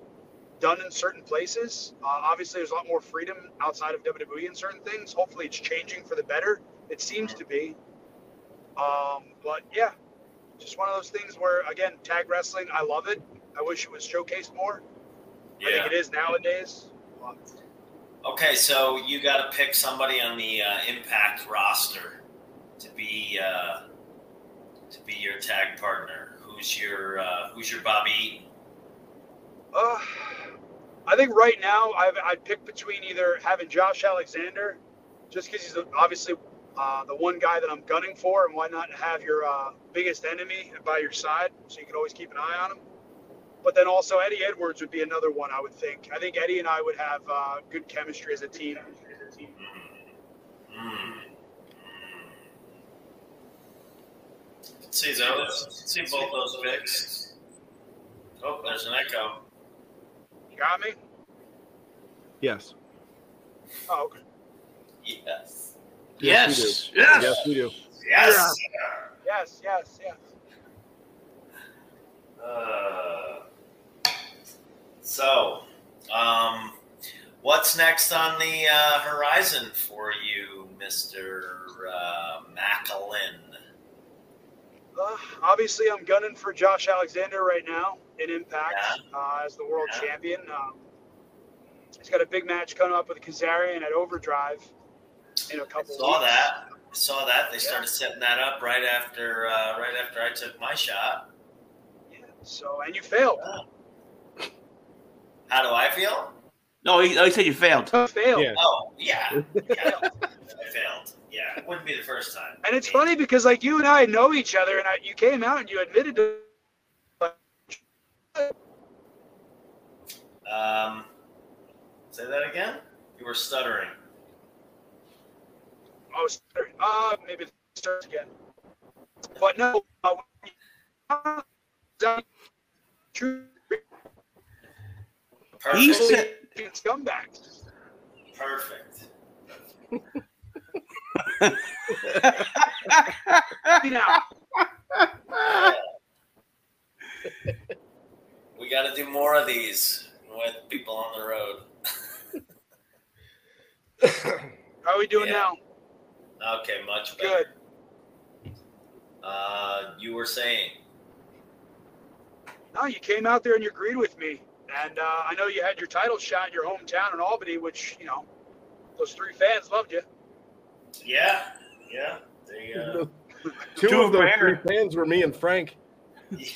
done in certain places. Uh, obviously, there's a lot more freedom outside of WWE in certain things. Hopefully, it's changing for the better. It seems to be. Um, but yeah, just one of those things where, again, tag wrestling, I love it. I wish it was showcased more. I think it is nowadays. Okay so you got to pick somebody on the uh, impact roster to be uh, to be your tag partner who's your uh, who's your bobby Eaton? Uh, I think right now I've, I'd pick between either having Josh Alexander, just because he's obviously uh, the one guy that I'm gunning for, and why not have your uh, biggest enemy by your side so you can always keep an eye on him. But then also Eddie Edwards would be another one I would think. I think Eddie and I would have uh, good chemistry as a team. See those. See both those picks. Oh, there's an echo. You got me? Yes. Oh, okay. Yes. Yes. we do. Yes. Yes, we do. Yes. Yes, yes, yes. Uh, so, um, what's next on the uh, horizon for you, Mister uh, Maclin? Uh, obviously, I'm gunning for Josh Alexander right now in Impact Yeah. uh, as the world Yeah. champion. Um, he's got a big match coming up with Kazarian at Overdrive in a couple saw weeks. that. I saw that. They started setting that up right after uh, right after I took my shot. Yeah. So, and you failed. How do I feel? No, he, oh, he said you failed. You failed. Yeah. Oh, yeah. yeah. I failed. *laughs* Yeah, it wouldn't be the first time. And it's funny because like you and I know each other, and I, you came out and you admitted to. Um, say that again. You were stuttering. Oh, stuttering. Uh, maybe it starts again. But no, uh, true Perfect. He said, scumbags. Perfect. *laughs* Now, We got to do more of these with people on the road. how are we doing Yeah. now? Okay, much better. Good. Uh, you were saying. No, you came out there and you agreed with me, and uh, I know you had your title shot in your hometown in Albany, which you know those three fans loved you. Yeah, yeah. They, uh, *laughs* Two, Two of those banger. three fans were me and Frank. *laughs* yeah,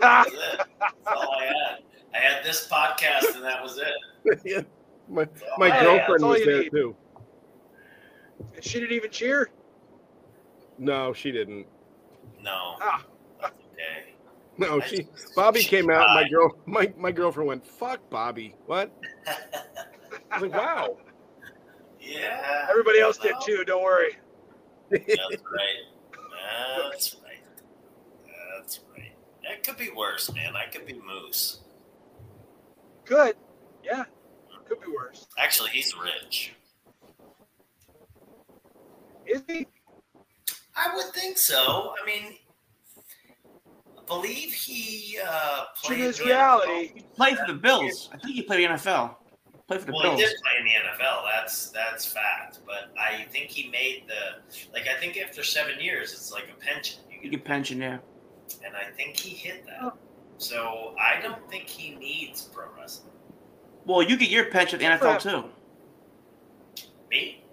that's it. That's all I had. I had this podcast, and that was it. *laughs* Yeah. my my I girlfriend that's was there need. too. And she didn't even cheer. No, she didn't. No, Ah, okay. No, I she just- Bobby she came out. My girl, my my girlfriend went, "Fuck Bobby." What? I was like, "Wow." Yeah. everybody else did too. Don't worry. That's right. That's right. That's right. That could be worse, man. I could be Moose. Good. Yeah. Could be worse. Actually, he's rich. Is he? I would think so. I mean, believe he uh, played his reality, He played for the Bills. I think he played in the NFL. Played for the NFL. Well, he did play in the NFL. That's that's fact. But I think he made the like. I think after seven years, it's like a pension. You You get, get pension, yeah. and I think he hit that. Oh. So I don't think he needs pro wrestling. Well, you get your pension at the NFL too. Me?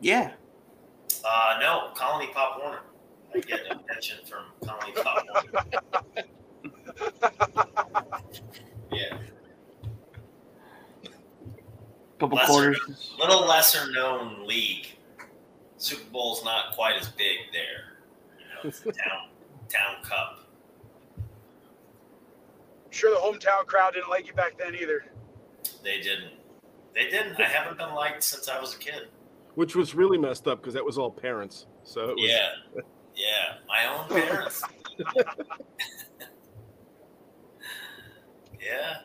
Yeah. Uh, no, Colonie Pop Warner. I get a pension from Colonie Pop Warner. *laughs* Yeah. Couple Lesser- quarters. little lesser known league. Super Bowl's not quite as big there. You know, it's the *laughs* town town cup. I'm sure the hometown crowd didn't like you back then either. They didn't. They didn't. I haven't been liked since I was a kid. Which was really messed up because that was all parents. So it was, Yeah. Yeah. My own *laughs* parents. *laughs* yeah.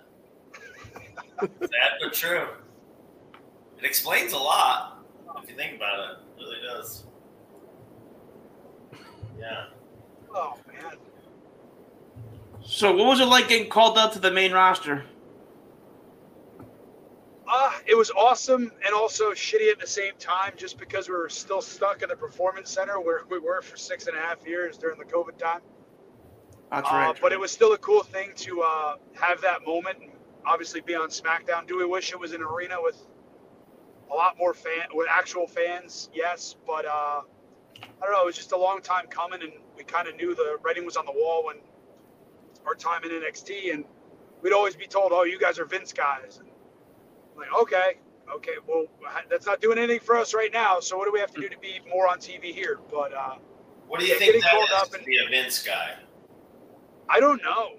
Sad but true. It explains a lot if you think about it. It really does. Yeah. Oh man. So, what was it like getting called up to the main roster? Uh, it was awesome and also shitty at the same time just because we were still stuck in the performance center where we were for six and a half years during the COVID time. That's Uh, right. but it was still a cool thing to uh, have that moment and obviously be on SmackDown. Do we wish it was an arena with a lot more fan, with actual fans? Yes, but uh, I don't know. It was just a long time coming, and we kind of knew the writing was on the wall when our time in NXT, and we'd always be told, "Oh, you guys are Vince guys." And I'm like, okay, okay, well, that's not doing anything for us right now. So what do we have to do to be more on TV here? But uh, What do you Yeah, think that called up to and- be a Vince guy? I don't know.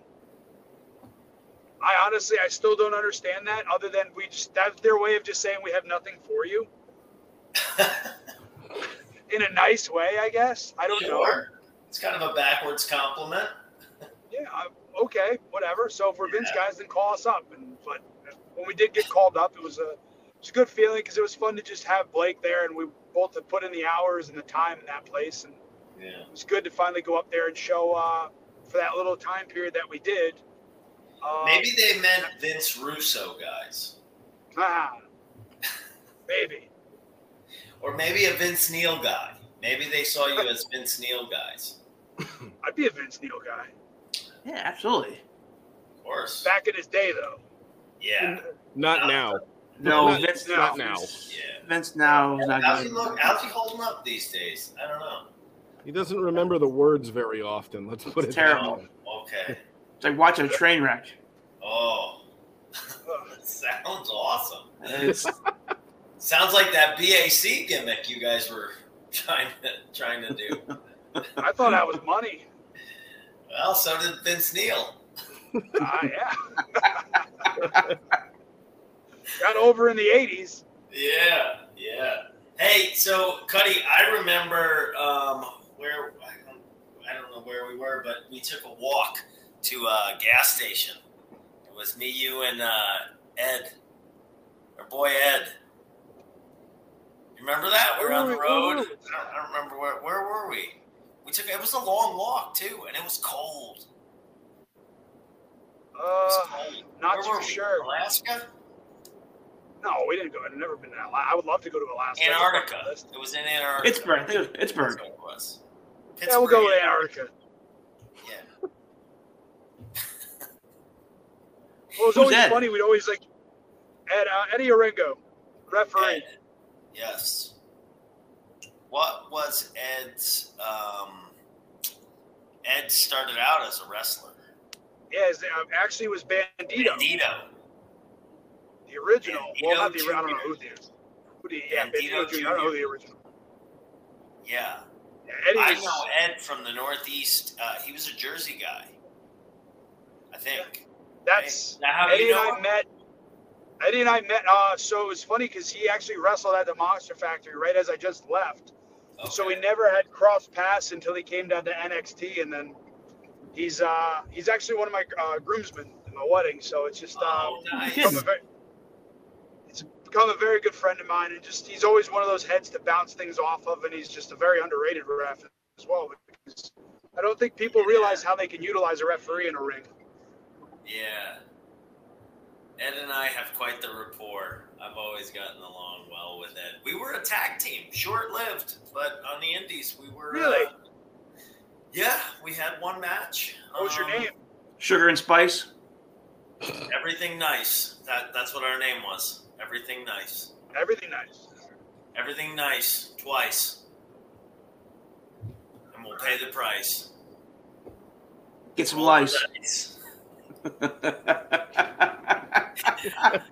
I honestly, I still don't understand that. Other than we just that's their way of just saying we have nothing for you *laughs* in a nice way, I guess. I don't know. It's kind of a backwards compliment. *laughs* Yeah, okay, whatever. So for we're Vince guys, then call us up. And but when we did get called up, it was a it was a good feeling because it was fun to just have Blake there, and we both had put in the hours and the time in that place, and Yeah. it was good to finally go up there and show uh, for that little time period that we did. Uh, Maybe they meant Vince Russo guys. Ah, maybe. Or maybe a Vince Neil guy. Maybe they saw you as Vince Neil guys. *laughs* I'd be a Vince Neil guy. yeah, absolutely. Of course. Back in his day, though. Yeah. Not now. No, Not- Vince, not now. Yeah. Vince now is not How's he look? How's he holding up these days? I don't know. He doesn't remember the words very often. Let's put it It's that terrible. way. Okay. It's like watching a train wreck. Oh, *laughs* that sounds awesome. It's, *laughs* Sounds like that BAC gimmick you guys were *laughs* trying to trying to do. I thought that was money. Well, so did Vince Neil. Ah, yeah. Got over in the 80s. Yeah, yeah. Hey, so Cuddy, I remember um, where I don't, I don't know where we were, but we took a walk to a gas station. It was me, you, and uh, Ed, our boy Ed. You remember that? We were on the Where were we- road. I don't, I don't remember where. Where were we? We took. It was a long walk too, and it was cold. It was Uh, cold. not Where too were we? sure. Alaska, no, we didn't go. I've never been to Alaska. I would love to go to Alaska. Antarctica. That's on the list. It was in Antarctica. Pittsburgh. I think it was Pittsburgh. That's what it was. Yeah, we'll go with Pittsburgh, Antarctica. Yeah. Well, it was always Ed? funny. We'd always like Ed, uh, Eddie Orengo, referee. Ed. Yes. What was Ed's? Um, Ed started out as a wrestler. Yeah, his, uh, actually was Bandito, Bandito. the original. well, not the I don't know who the who the yeah Bandito Bandito Jr. I don't know the original. Yeah. Yeah, Eddie I know Ed from the Northeast. Uh, he was a Jersey guy. I think. That's how Eddie you and I him? met. Eddie and I met. Uh, so it was funny because he actually wrestled at the Monster Factory right as I just left. So we never had cross paths until he came down to NXT, and then he's uh he's actually one of my uh, groomsmen in my wedding. So it's just uh, Oh, nice. become a very, it's become a very good friend of mine, and just he's always one of those heads to bounce things off of, and he's just a very underrated ref as well because I don't think people realize how they can utilize a referee in a ring. Yeah. Ed and I have quite the rapport. I've always gotten along well with Ed. We were a tag team, short lived, but on the Indies we were. Really? Uh, yeah, we had one match. What was your Um, name? Sugar and spice. Everything nice. That that's what our name was. Everything nice. Everything nice. Everything nice twice. And we'll pay the price. Get some Roll lice. the dice. That's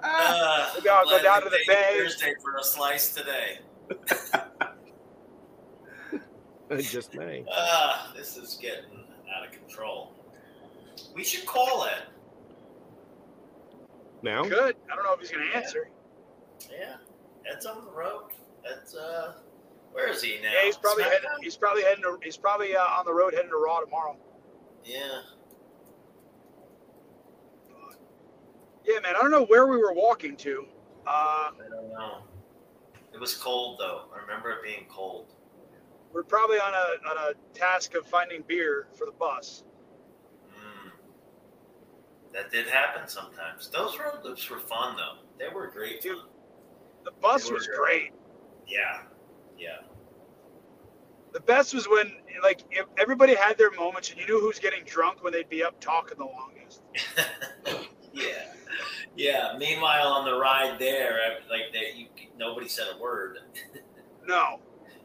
Uh, Maybe I'll go down we to the bay. Thursday for a slice today. *laughs* Just may. Ah, this is getting out of control. We should call it. Now? Good. I don't know if he's going to answer. Yeah, Ed's on the road. Ed's uh, where is he now? Yeah, he's probably SmackDown? heading. He's probably heading. To, he's probably uh, on the road heading to Raw tomorrow. Yeah. Yeah, man. I don't know where we were walking to. Uh, I don't know. It was cold though. I remember it being cold. we're probably on a on a task of finding beer for the bus. Mm. That did happen sometimes. Those road loops were fun though. They were great Dude. fun. The bus They was good. great. Yeah. Yeah. The best was when like everybody had their moments and you knew who's getting drunk when they'd be up talking the longest. *laughs* yeah. Yeah. Meanwhile, on the ride there, I- like that, you nobody said a word. No.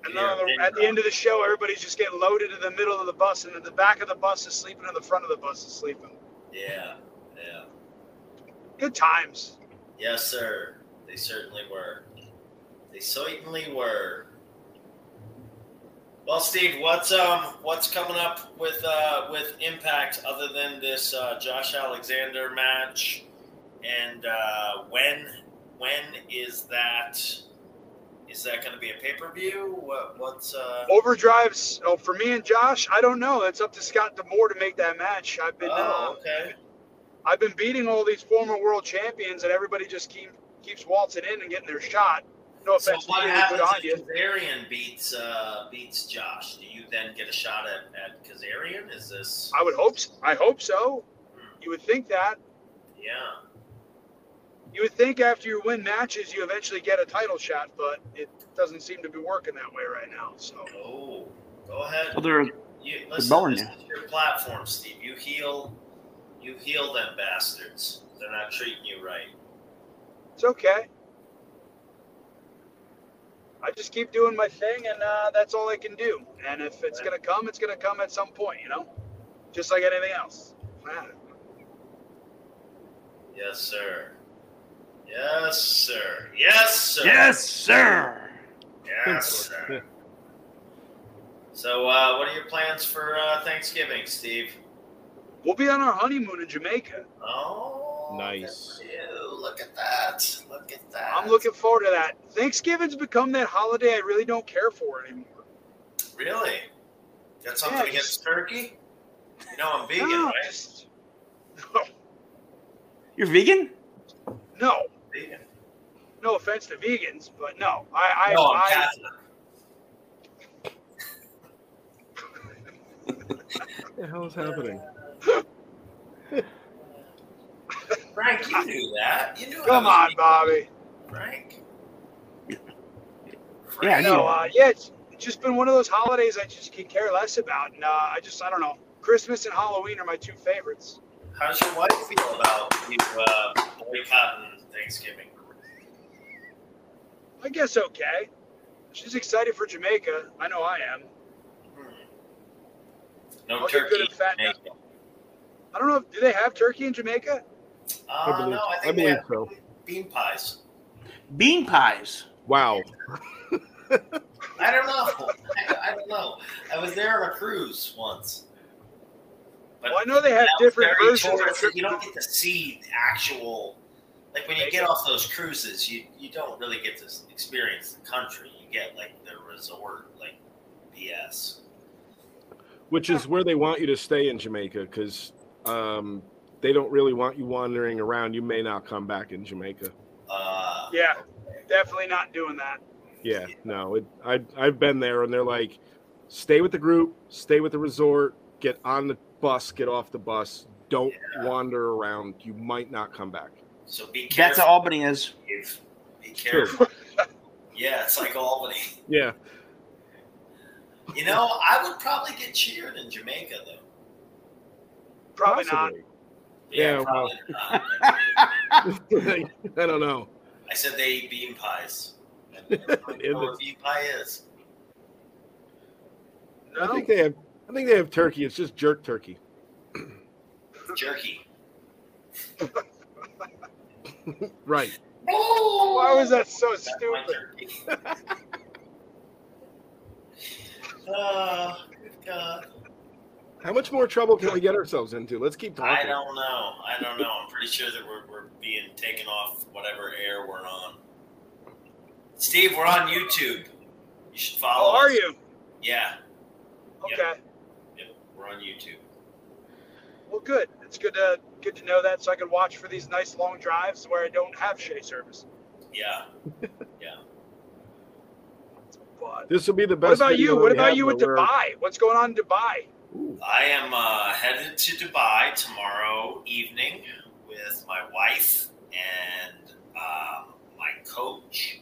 And then Yeah, the, at the end of the show, everybody's just getting loaded in the middle of the bus, and the back of the bus is sleeping, and the front of the bus is sleeping. Yeah. Yeah. Good times. Yes, sir. They certainly were. They certainly were. Well, Steve, what's um what's coming up with uh with Impact other than this uh, Josh Alexander match, and uh, when when is that? Is that going to be a pay per view? What what's uh? Overdrives. Oh, for me and Josh, I don't know. It's up to Scott D'Amore to make that match. I've been Oh, uh, okay. I've been beating all these former world champions, and everybody just keep, keeps waltzing in and getting their shot. No offense. So what to you, happens if. Kazarian beats uh, beats Josh? Do you then get a shot at at Kazarian? Is this? I would hope. I hope so. You would think that. Yeah. You would think after you win matches, you eventually get a title shot, but it doesn't seem to be working that way right now. So Oh, go ahead. Well, they're You, listen, bowing this you. is your platform, Steve. You heal, you heal them bastards. They're not treating you right. it's okay. I just keep doing my thing, and uh, that's all I can do. And if it's gonna come, it's gonna come at some point, you know, just like anything else. Man. Yes, sir. Yes, sir. Yes, sir. yes, sir. Yes, sir. So, uh, what are your plans for uh, Thanksgiving, Steve? We'll be on our honeymoon in Jamaica. Oh, Nice. good for you. Look at that. Look at that. I'm looking forward to that. Thanksgiving's become that holiday I really don't care for anymore. Really? Got something Yeah, against turkey? You know I'm vegan, no, right? just- no, *laughs* You're vegan? no, Vegan. no offense to vegans, but no, I, I, no, I'm I, Catholic. What the hell is happening? Frank, you knew that. You knew come on, vegan, Bobby. Frank. Yeah, I Frank. knew No, uh, yeah, it's, it's just been one of those holidays I just can care less about, and uh, I just, I don't know. Christmas and Halloween are my two favorites. How's your wife feel about you uh, boycotting Thanksgiving? I guess okay. She's excited for Jamaica. I know I am. Hmm. No I'll get good turkey. and fat now. Jamaica. I don't know. Do they have turkey in Jamaica? Uh, I believe, no, I I think they believe have so. bean pies. Bean pies. Wow. I don't know. I, *laughs* I don't know. I was there on a cruise once. But Well, I know they have different versions of You don't get to see the actual. Like when you get off those cruises, you, you don't really get to experience the country. You get like the resort, like BS. Which is where they want you to stay in Jamaica because um, they don't really want you wandering around. You may not come back in Jamaica. Uh, Yeah, definitely not doing that. Yeah, no, it, I I've been there, and they're like, stay with the group, stay with the resort, get on the bus, get off the bus. Don't wander around. You might not come back. So be That's careful. how Albany is. Steve. Be careful. yeah, it's like Albany. Yeah. You know, I would probably get cheered in Jamaica though. Probably not. possibly. Yeah, probably not. *laughs* I don't know. I said they eat bean pies. *laughs* I don't know what bean pie is. I think they have. I think they have turkey. It's just jerk turkey. Jerky. *laughs* *laughs* Right. Oh, Why was that so stupid? *laughs* Uh, turkey. oh, God. How much more trouble can we get ourselves into? Let's keep talking. I don't know. I don't know. I'm pretty sure that we're, we're being taken off whatever air we're on. Steve, we're on YouTube. You should follow Oh, are you? Yeah. Okay. Yep. We're on YouTube. Well, good. It's good to good to know that, so I can watch for these nice long drives where I don't have shitty service. Yeah. *laughs* But This will be the best. what about you? What about you with where we're- Dubai? What's going on in Dubai? I am uh, headed to Dubai tomorrow evening with my wife and um, my coach,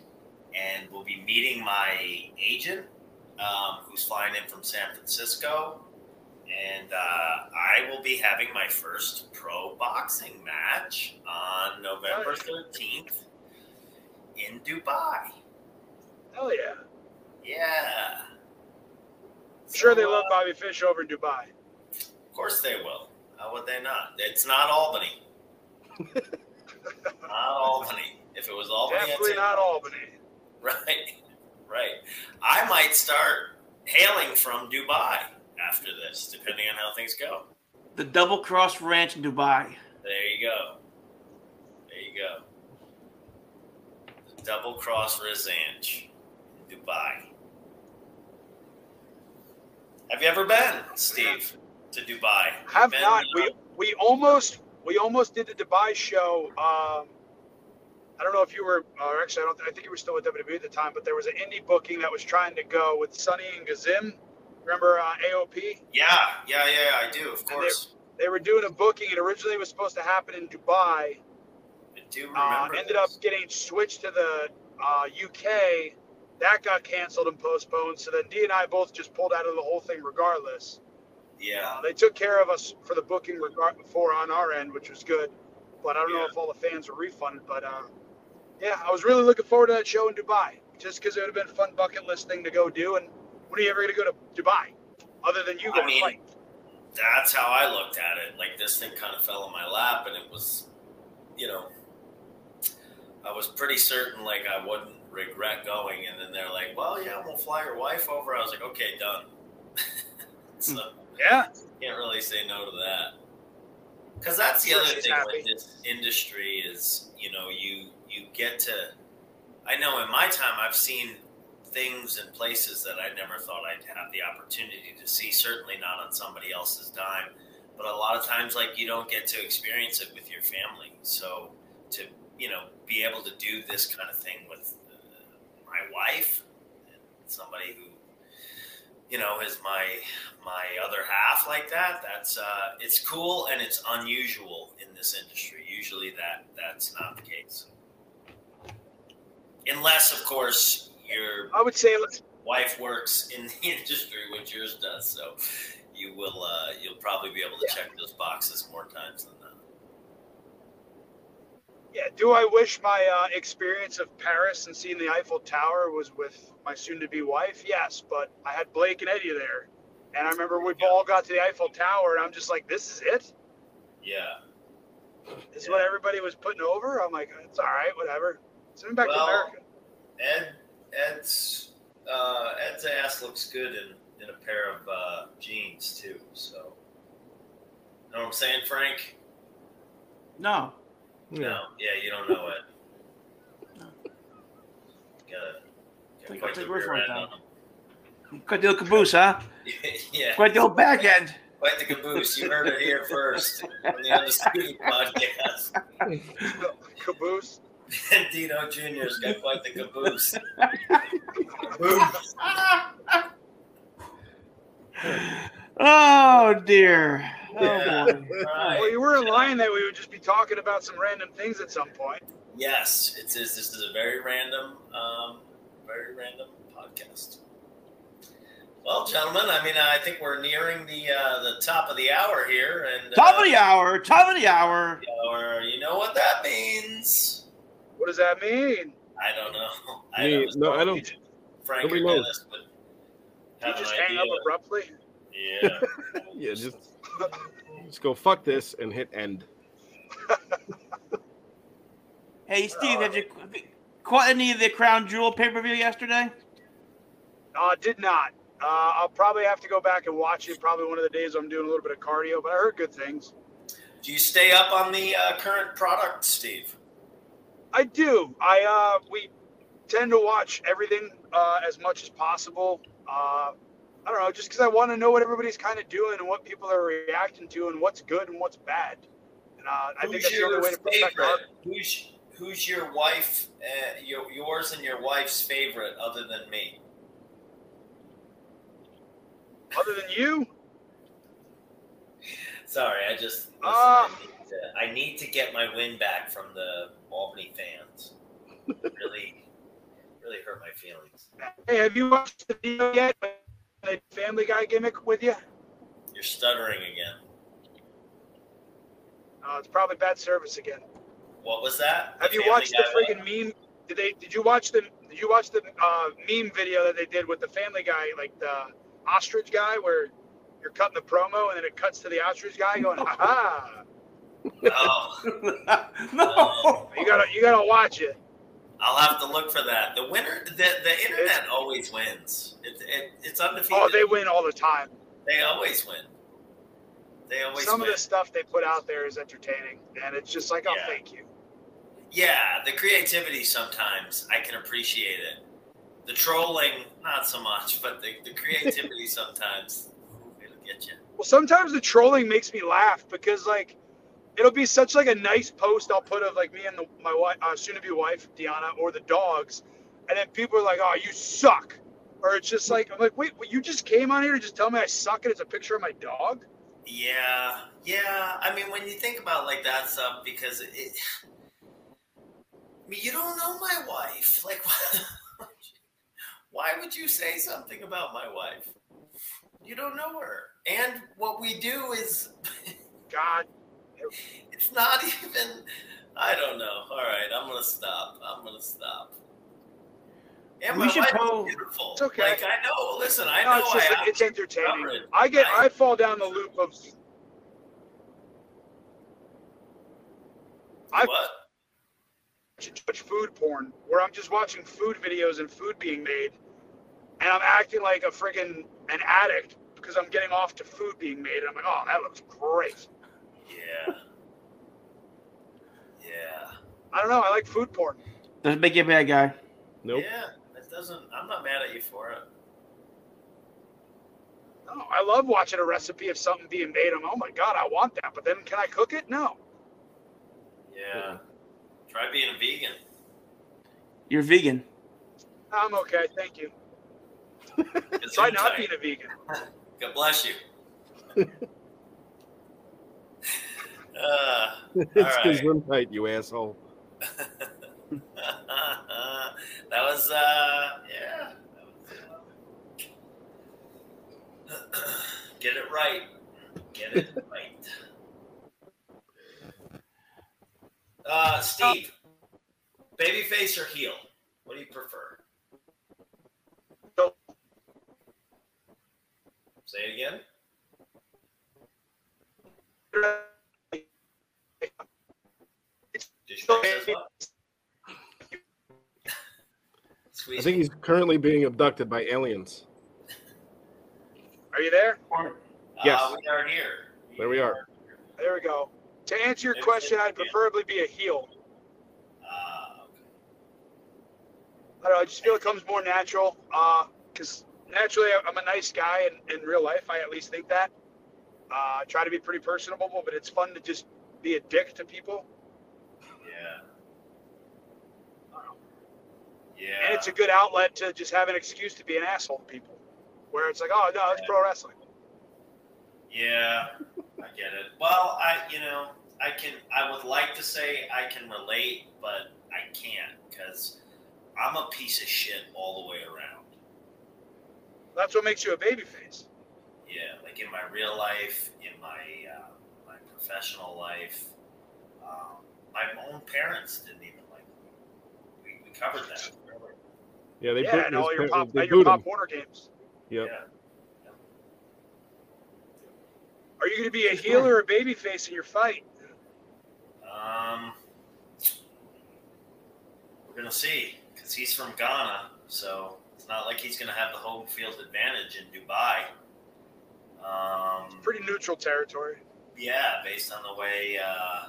and we'll be meeting my agent um, who's flying in from San Francisco. And uh, I will be having my first pro boxing match on November 13th in Dubai. Hell yeah! Yeah. I'm sure So, they uh, love Bobby Fish over in Dubai. Of course they will. How would they not? It's not Albany. *laughs* not Albany. If it was Albany, Definitely not Albany. *laughs* Right, right. I might start hailing from Dubai after this, depending on how things go. The Double Cross Ranch in Dubai. There you go. There you go. The Double Cross Rizanch in Dubai. Have you ever been, Steve, to Dubai? Have Been, not. uh, We we almost we almost did the Dubai show. Um, I don't know if you were, or actually, I don't. I think you were still with WWE at the time. But there was an indie booking that was trying to go with Sonny and Gazim. Remember uh, AOP? Yeah, yeah, yeah, I do, of course. They were doing a booking. It originally was supposed to happen in Dubai. I do Uh, remember. ended up getting switched to the uh, UK. That got canceled and postponed. So then D and I both just pulled out of the whole thing regardless. Yeah, Uh, they took care of us for the booking regard for on our end, which was good. But I don't know if all the fans were refunded. But uh, yeah, I was really looking forward to that show in Dubai, just because it would have been a fun bucket list thing to go do. And when are you ever going to go to Dubai, other than you I going mean- to fight? that's how I looked at it. Like this thing kind of fell in my lap, and it was, you know, I was pretty certain like I wouldn't regret going. And then they're like, "Well, yeah, we'll fly your wife over." I was like, "Okay, done." *laughs* so Yeah, can't really say no to that. Because that's the Sure, other thing happy. with this industry is, you know, you you get to. I know in my time I've seen things and places that I never thought I'd have the opportunity to see. Certainly not on somebody else's dime, but a lot of times, like you don't get to experience it with your family. So to you know be able to do this kind of thing with uh, my wife and somebody who you know is my my other half like that that's uh it's cool and it's unusual in this industry usually that that's not the case unless of course your I would say wife works in the *laughs* industry which yours does so you will uh you'll probably be able to check those boxes more times than not Yeah. Do I wish my uh, experience of Paris and seeing the Eiffel Tower was with my soon-to-be wife? Yes, but I had Blake and Eddie there, and I remember we all got to the Eiffel Tower, and I'm just like, "This is it? yeah This is what everybody was putting over?" I'm like, "It's all right, whatever. Send me back Well- to America." ed ed's uh ed's ass looks good in in a pair of uh jeans too so know what i'm saying frank No. No, yeah, you don't know it. Gotta, Take- gotta quite take the word for it, though. Quite the old caboose, huh? on *laughs* 'em. yeah, Quite the old back end. quite the caboose. You heard it here first *laughs* on the Undisputed podcast. Caboose. And *laughs* Dino Jr.'s got quite the caboose. caboose. *laughs* Oh dear. Oh Yeah. Right. Well, you weren't lying that we would just be talking about some random things at some point. Yes, it is. This is a very random, um, very random podcast. Well, gentlemen, I mean, I think we're nearing the uh, the top of the hour here, and Top uh, of the hour. Top of the hour. hour. You know what that means? What does that mean? I don't know. *laughs* I Me- no, I don't- Frank nobody or knows. Dennis would You just an hang up abruptly. Yeah. *laughs* Yeah, just just go fuck this and hit end. *laughs* Hey Steve, have you caught any of the Crown Jewel pay per view yesterday? Uh, did not. Uh, I'll probably have to go back and watch it. Probably one of the days I'm doing a little bit of cardio, but I heard good things. Do you stay up on the uh, current product, Steve? I do. I uh, we tend to watch everything uh, as much as possible. Uh, I don't know, just because I want to know what everybody's kind of doing and what people are reacting to and what's good and what's bad. And uh, I think Who's that's the only your way to protect our. Who's who's your wife? Uh, your, yours and your wife's favorite, other than me. Other than you, Sorry, I just listen, Ah. I, need to, I need to get my win back from the Albany fans. really, really hurt my feelings. hey, have you watched the video yet? The Family Guy gimmick with you? You're stuttering again. Uh, it's probably bad service again. What was that? Have you watched the freaking meme? Did they? Did you watch the? Did you watch the uh, meme video that they did with the Family Guy, like the ostrich guy, where you're cutting the promo and then it cuts to the ostrich guy going, *laughs* "Aha!" Oh, *laughs* no. You gotta, you gotta watch it. I'll have to look for that. The winner, the, the internet always wins. It, it, it's undefeated. Oh, they win all the time. They always win. They always Some win. of the stuff they put out there is entertaining, and it's just like, oh, Yeah. thank you. Yeah, the creativity sometimes I can appreciate it. The trolling, not so much, but the, the creativity *laughs* sometimes it'll get you. Well, sometimes the trolling makes me laugh because like it'll be such like a nice post I'll put of like me and the, my wife, uh, soon-to-be wife Deanna, or the dogs, and then people are like, "Oh, you suck," or it's just like I'm like, "Wait, you just came on here to just tell me I suck and it's a picture of my dog." Yeah, yeah. I mean, when you think about like that stuff, because it, it I mean, you don't know my wife. Like, *laughs* why would you say something about my wife? You don't know her, and what we do is God, it's not *laughs* even. I don't know. All right, I'm gonna stop. I'm gonna stop. And We should wife po- is beautiful. It's okay. Like I know. Listen, I no, know. it's just I it's entertaining. covered. I get I- I fall down the loop of I what? watch food porn where I'm just watching food videos and food being made, and I'm acting like a friggin' an addict because I'm getting off to food being made. And I'm like, oh, that looks great. Yeah. Yeah. I don't know. I like food porn. Doesn't make you a bad guy. Nope. Yeah. It doesn't. I'm not mad at you for it. No, I love watching a recipe of something being made. I'm, oh my god, I want that. But then, can I cook it? No. Yeah. Try being a vegan. You're vegan. I'm okay. Thank you. *laughs* Try not being a vegan. *laughs* God bless you. *laughs* uh, *laughs* it's All right. Gesundheit, you asshole. *laughs* that was uh yeah. That was, uh, Get it right. Get it right. Uh, Steve, babyface or heel? What do you prefer? Say it again. I think he's currently being abducted by aliens. Are you there? Yes. Uh, we are here. There we are. There we go. To answer your If- question, I'd if- preferably be a heel. Uh, okay. I don't know. I just feel it comes more natural. Because naturally, I'm a nice guy in, in real life. I at least think that. Uh, I try to be pretty personable, but it's fun to just be a dick to people. Yeah. Yeah. And it's a good outlet to just have an excuse to be an asshole to people. Where it's like, oh, no, it's pro wrestling. Yeah, I get it. Well, I you know I can I would like to say I can relate, but I can't because I'm a piece of shit all the way around. That's what makes you a babyface. Yeah, like in my real life, in my uh, professional life, um, my own parents didn't even like me. We, we covered that. earlier. Yeah, they yeah, boot and his all your pop, they at your Pop him. Warner games. Yep. Yeah. Are you going to be a heel or a babyface in your fight? Um, we're gonna see because he's from Ghana, so it's not like he's gonna have the home field advantage in Dubai. Um, Pretty neutral territory. Yeah, based on the way uh,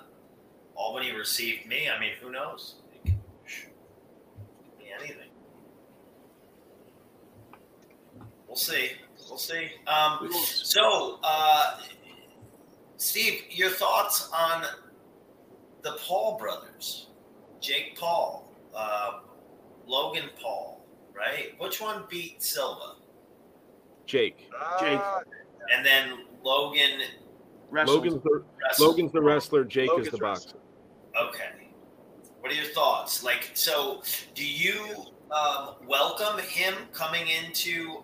Albany received me, I mean, who knows? It could be anything. We'll see. We'll see. Um, so, uh, Steve, your thoughts on the Paul brothers, Jake Paul, uh, Logan Paul, right? Which one beat Silva? Jake. Jake. Uh, And then Logan Wrestled. Logan's the wrestled. Logan's the wrestler. Jake Logan's is the the boxer. Okay. What are your thoughts? Like, so do you um, welcome him coming into,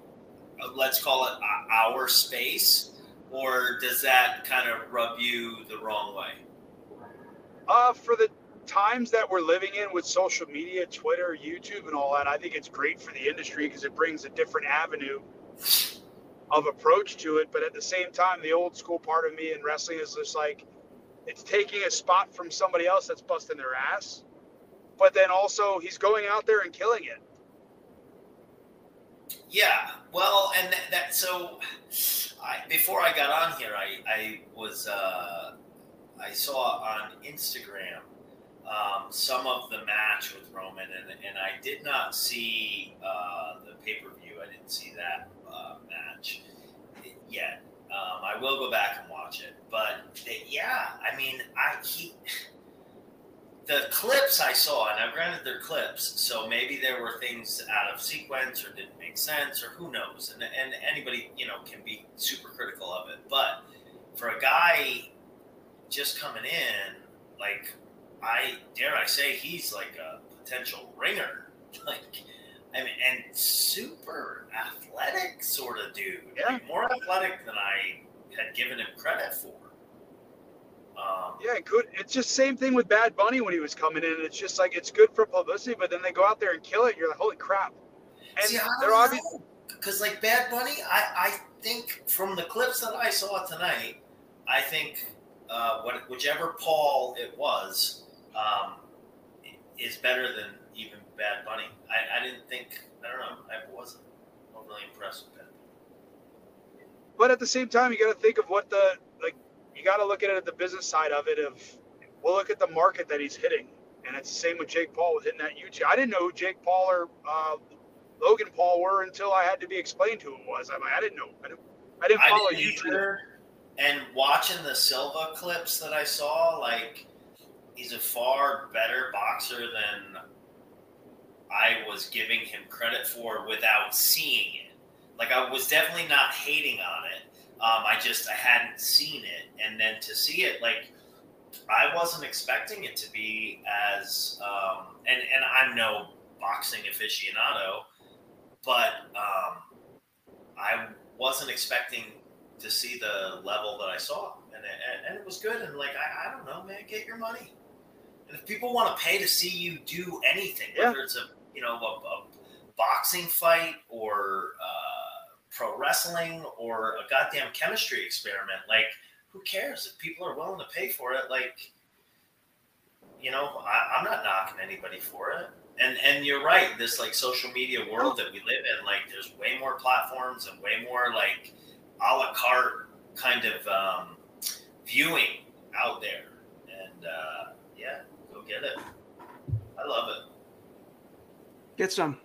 uh, let's call it uh, our space, or does that kind of rub you the wrong way? Uh, for the times that we're living in with social media, Twitter, YouTube, and all that, I think it's great for the industry because it brings a different avenue of approach to it. But at the same time, the old school part of me in wrestling is just like it's taking a spot from somebody else that's busting their ass. But then also, he's going out there and killing it. Yeah, well, and that, that so I, before I got on here, I, I was uh, I saw on Instagram um, some of the match with Roman, and, and I did not see uh, the pay per view. I didn't see that match yet. Um, I will go back and watch it, but yeah, I mean, I he *laughs* the clips I saw, now granted they're clips, so maybe there were things out of sequence or didn't make sense or who knows. And, and anybody, you know, can be super critical of it. But for a guy just coming in, like I dare I say he's like a potential ringer. *laughs* Like I mean and super athletic sort of dude. Yeah. Like, more athletic than I had given him credit for. Um, Yeah, good. It's just same thing with Bad Bunny when he was coming in. It's just like it's good for publicity, but then they go out there and kill it. You're like, holy crap! And See, they're don't obvious. Because, like, Bad Bunny, I, I think from the clips that I saw tonight, I think uh, what, whichever Paul it was um, is better than even Bad Bunny. I, I didn't think, I don't know, I wasn't overly impressed with Bad Bunny. But at the same time, you got to think of what the like. You got to look at it at the business side of it. Of we'll look at the market that he's hitting, and it's the same with Jake Paul with hitting that YouTube. I didn't know who Jake Paul or uh, Logan Paul were until I had to be explained who it was. I'm like, I didn't know. I didn't, I didn't follow I didn't YouTube. either. And watching the Silva clips that I saw, like, he's a far better boxer than I was giving him credit for without seeing it. Like, I was definitely not hating on it. Um, I just I hadn't seen it, and then to see it, like, I wasn't expecting it to be as. Um, and and I'm no boxing aficionado, but um, I wasn't expecting to see the level that I saw, and it, and it was good. And like I, I don't know, man, get your money. If people want to pay to see you do anything, Yeah. whether it's a you know a, a boxing fight or uh, pro wrestling or a goddamn chemistry experiment, like who cares if people are willing to pay for it? Like you know, I, I'm not knocking anybody for it. And and you're right, this like social media world that we live in, like there's way more platforms and way more like a la carte kind of um, viewing out there. And uh, yeah, get it. I love it. Get some.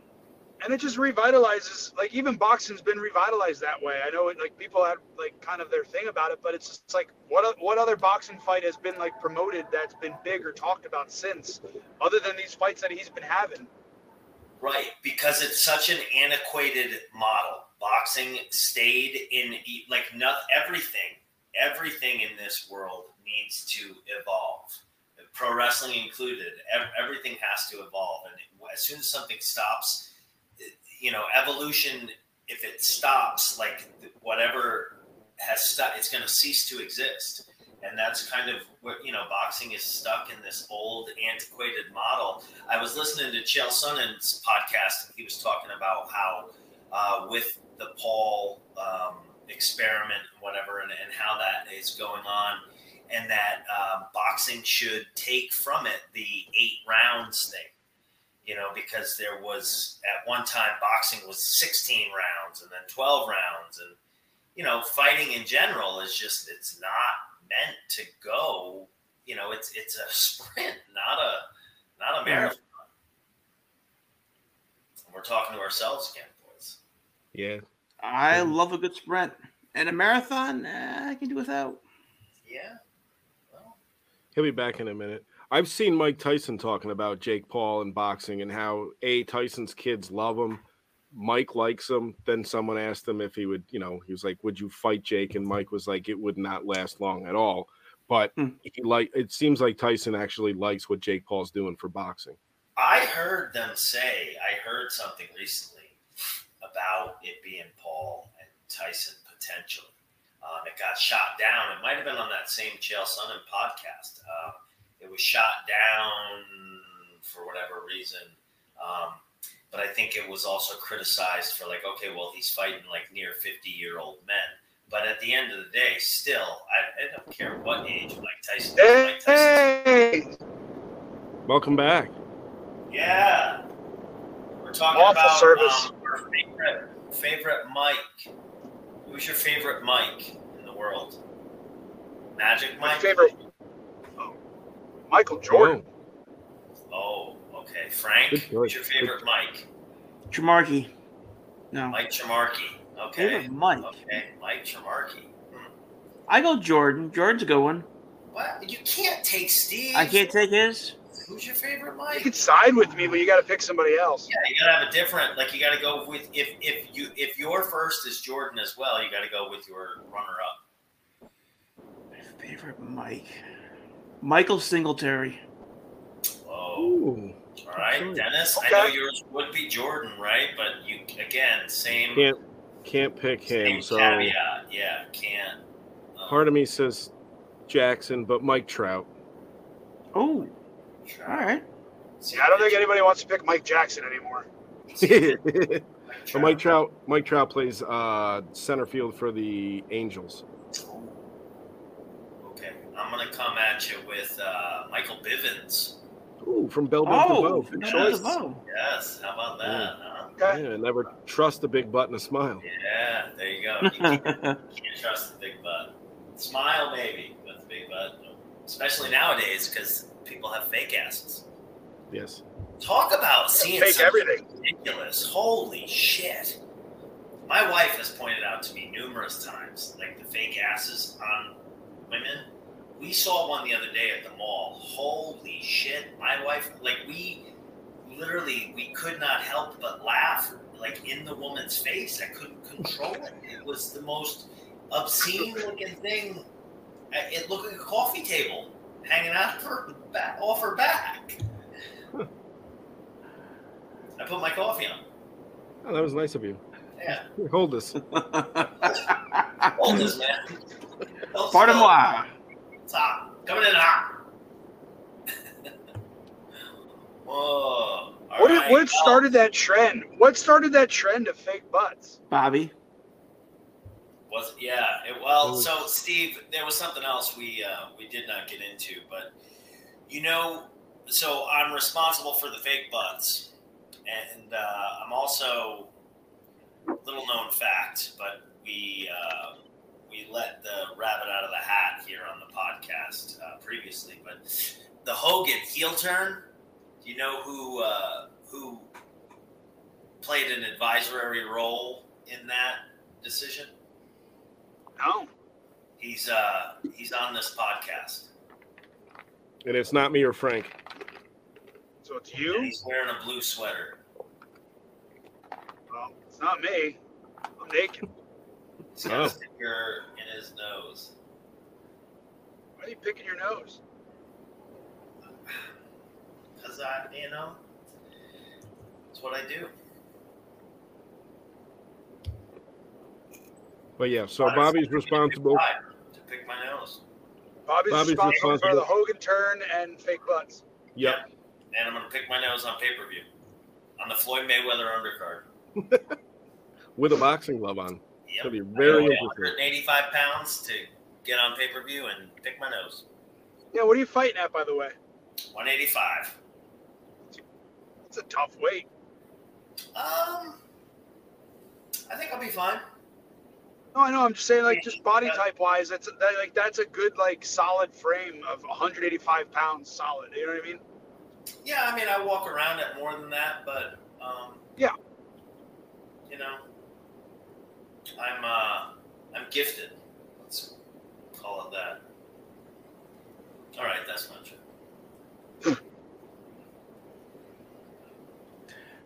and it just revitalizes like even boxing's been revitalized that way i know it like people have like kind of their thing about it but it's just like what what other boxing fight has been like promoted that's been big or talked about since other than these fights that he's been having Right, because it's such an antiquated model. Boxing stayed in e, like not everything everything in this world needs to evolve, pro wrestling included. Ev- everything has to evolve, and as soon as something stops, it- you know, evolution. If it stops, like whatever has stopped, it's going to cease to exist. And that's kind of what you know. Boxing is stuck in this old, antiquated model. I was listening to Chael Sonnen's podcast, and he was talking about how uh, with the Paul um, experiment and whatever, and, and how that is going on, and that um, boxing should take from it the eight rounds thing. You know, because there was at one time boxing was 16 rounds and then 12 rounds, and you know, fighting in general is just it's not meant to go. You know, it's it's a *laughs* sprint, not a not a marathon. We're talking to ourselves again, boys. Yeah. I love a good sprint. And a marathon, eh, I can do without. Yeah. Well, He'll be back in a minute. I've seen Mike Tyson talking about Jake Paul and boxing and how a Tyson's kids love him. Mike likes him. Then someone asked him if he would, you know, he was like, "Would you fight Jake?" And Mike was like, "It would not last long at all." But Hmm. he like it seems like Tyson actually likes what Jake Paul's doing for boxing. I heard them say, I heard something recently about it being Paul and Tyson potentially. Um, it got shot down. It might have been on that same Chael Sonnen podcast. Um, it was shot down for whatever reason. Um, but I think it was also criticized for like, okay, well, he's fighting like near 50 year old men. But at the end of the day, still, I, I don't care what age Mike Tyson is. Mike Tyson Welcome back. Yeah. We're talking Awful about service. Um, our favorite, favorite Mike. Who's your favorite Mike in the world? Magic my Mike? favorite. Oh, Michael Jordan. Oh, okay. Frank, Good who's your favorite Mike? Tremarky. No. Mike Tremarky. Okay. Favorite Mike. Okay, Mike Tremarky. Hmm. I go Jordan. Jordan's a good one. What? You can't take Steve. I can't take his. Who's your favorite Mike? You Mike? could side with me, but you got to pick somebody else. Yeah, you gotta have a different. Like you gotta go with if if you if your first is Jordan as well, you gotta go with your runner up. My favorite Mike. Michael Singletary. Whoa. Ooh, All right, Okay. Dennis. I know yours would be Jordan, right? But you again, same can't can't pick him. So caveat. Yeah, can't. Um, part of me says Jackson, but Mike Trout. Oh, try- all right. see I don't think anybody wants to pick Mike Jackson anymore. *laughs* so Mike Mike Trout, Mike Trout plays uh, center field for the Angels. Okay, I'm gonna come at you with uh, Michael Bivins. Ooh, from Bell Biv Oh, DeVoe. from Good choice. DeVoe. Yes, how about that? Huh? Okay. Yeah, never trust a big butt and a smile. Yeah, there you go. *laughs* You can't, can't trust the big butt. Smile, maybe, with the big butt, especially nowadays because people have fake asses. Yes. Talk about seeing Fake something everything. ridiculous. Holy shit. My wife has pointed out to me numerous times, like the fake asses on women. We saw one the other day at the mall. Holy shit. My wife, like, we literally, we could not help but laugh, like, in the woman's face. I couldn't control it. It was the most obscene looking thing. Uh, It looked like a coffee table hanging out her back, off her back. I put my coffee on. Oh, that was nice of you. Yeah. Hold this. *laughs* Hold this, man. Don't Pardon spill it. moi. It's hot. Coming in hot. *laughs* Whoa. All What, right. what started that trend? What started that trend of fake butts? Bobby. Was yeah. It, well, Ooh. so Steve, there was something else we uh, we did not get into, but you know, so I'm responsible for the fake butts, and uh, I'm also little known fact, but we uh, we let the rabbit out of the hat here on the podcast uh, previously. But the Hogan heel turn, do you know who uh, who played an advisory role in that decision? No. He's uh he's on this podcast. And it's not me or Frank. So it's And you? he's wearing a blue sweater. Well, it's not me. I'm naked. He's got Oh. a sticker in his nose. Why are you picking your nose? *sighs* Because I, you know, it's what I do. But yeah, so Honestly, Bobby's responsible. To pick my nose. Bobby's, Bobby's responsible, for the Hogan turn and fake butts. Yep. And I'm going to pick my nose on pay per view. On the Floyd Mayweather undercard. *laughs* With a boxing glove on. Yep. It'll be very weigh interesting. 185 pounds to get on pay per view and pick my nose. Yeah, what are you fighting at, by the way? 185. It's a tough weight. Um, I think I'll be fine. No, I know. I'm just saying, like, just body type wise, that's that, like that's a good, like, solid frame of 185 pounds, solid. You know what I mean? Yeah, I mean, I walk around at more than that, but um, Yeah. you know, I'm uh, I'm gifted. Let's call it that. All right, that's not true.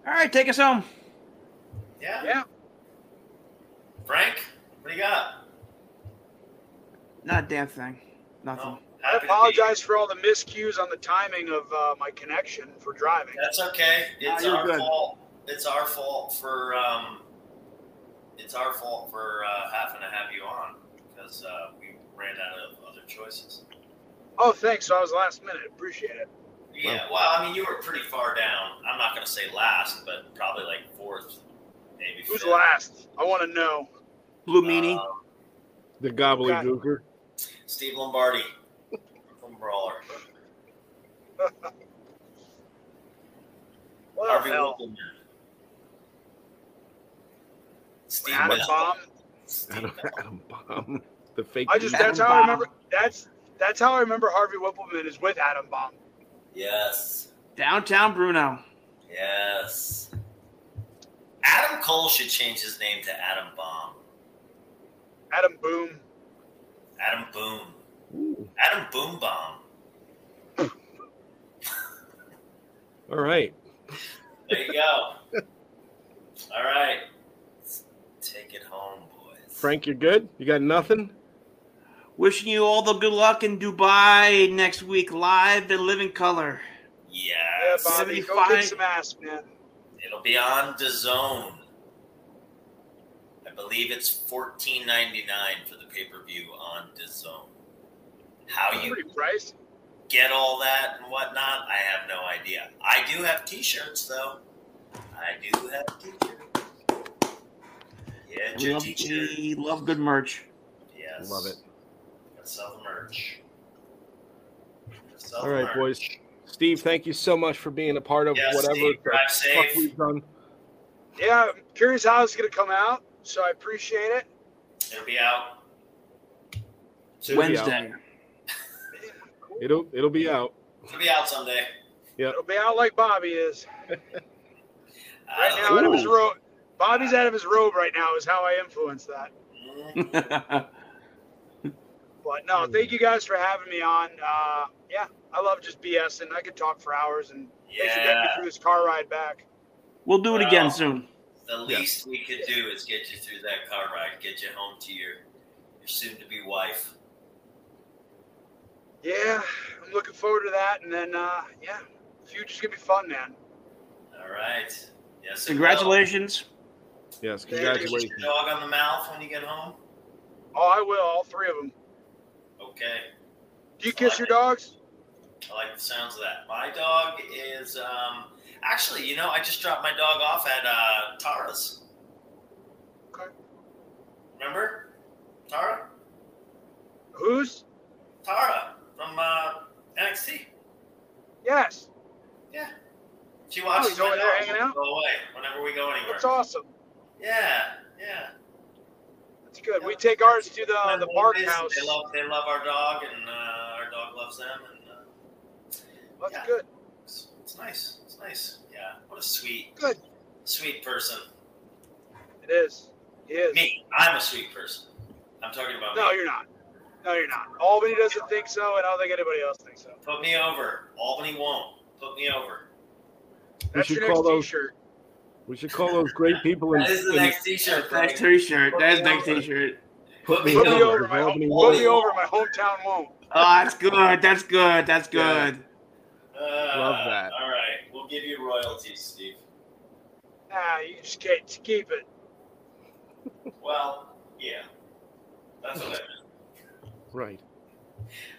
All right, take us home. Yeah, Yeah. Frank, what do you got? Not a damn thing. Nothing. No, I happy be apologize for all the miscues on the timing of uh, my connection for driving. That's okay. It's you're our good. fault. It's our fault for um, it's our fault for uh, having to have you on because uh, we ran out of other choices. Oh, thanks. So I was last minute. Appreciate it. Yeah, well, I mean, you were pretty far down. I'm not going to say last, but probably like fourth, maybe. Who's fifth. last? I want to know. Blue meanie. Uh, The gobbledygooker. Steve Lombardi from Brawler. *laughs* What Harvey the hell? Winkleman. Steve Adam Bell. Bomb. Adam, Adam Bomb. The fake. I just Adam that's how I remember. That's that's how I remember Harvey Wippleman is with Adam Bomb. Yes, Downtown Bruno. yes. Adam Cole should change his name to Adam Bomb. Adam Boom. Adam Boom. Ooh. Adam Boom Bomb. *laughs* All right. There you go. All right. Let's take it home, boys. Frank, you're good? You got nothing? Wishing you all the good luck in Dubai next week, live in living color. Yeah, Yes. Bobby, go 75. kick some ass, man. It'll be on the zone. I believe it's fourteen ninety nine for the pay per view on the zone. How you price. get all that and whatnot, I have no idea. I do have T-shirts though. I do have T-shirts. Yeah, We love, T-shirt. we love good merch. Yes. Love it. Gotta sell the merch. Gotta sell All the merch. boys. Steve, thank you so much for being a part of Yes, whatever Steve, the fuck we've done. Yeah, I'm curious how it's gonna come out. So I appreciate it. It'll be out. It'll be out. Wednesday. It'll it'll be out. It'll be out someday. It'll be out like Bobby is *laughs* right now. know. Out of his robe. Bobby's out of his robe right now. Is how I influence that. *laughs* But no, thank you guys for having me on. Uh, yeah, I love just BSing. I could talk for hours, and thanks for getting me Yeah. through this car ride back. we'll do it Well, again soon. The least we could do is get you through that car ride, get you home to your your soon to be wife. Yeah, I'm looking forward to that. And then, uh, yeah, future's gonna be fun, man. All right. Yes. it will. Congratulations. Yes, Thank you. Kiss your congratulations. dog on the mouth when you get home. Oh, I will. All three of them. Okay. Do you kiss your dogs? I like the sounds of that. My dog is um actually, you know, I just dropped my dog off at uh Tara's. Okay. Remember? Tara? Who's? Tara from uh NXT. Yes. Yeah. She watches Oh, he's over my there dogs hanging out? Go away whenever we go anywhere. That's awesome. Yeah, yeah. That's good. We take ours to the the park They house. love they love our dog, and uh, our dog loves them, and uh, That's yeah. good. it's, it's nice. It's nice. Yeah, what a sweet, Good. sweet person. It is. He is. Me, I'm a sweet person. I'm talking about No, me. you're not. No, you're not. Albany doesn't think so, and I don't think anybody else thinks so. Put me over. Albany won't. Put me over. That's should your next call those- T-shirt. We should call those great *laughs* people in, That is the in- next T-shirt. Next t-shirt. That's next t-shirt. Put me Put me over. over. My home, Albany put won't. me over. My hometown won't. Oh, that's good. That's good. That's Yeah. good. Uh, Love that. All right, we'll give you royalties, Steve. Nah, you just get to keep it. Well, yeah, that's what I meant. Right.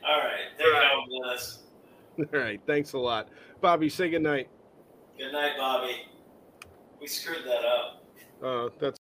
All right, take it home, Dennis. *laughs* All right. Thanks a lot, Bobby. Say good night. Good night, Bobby. We screwed that up. Uh, that's.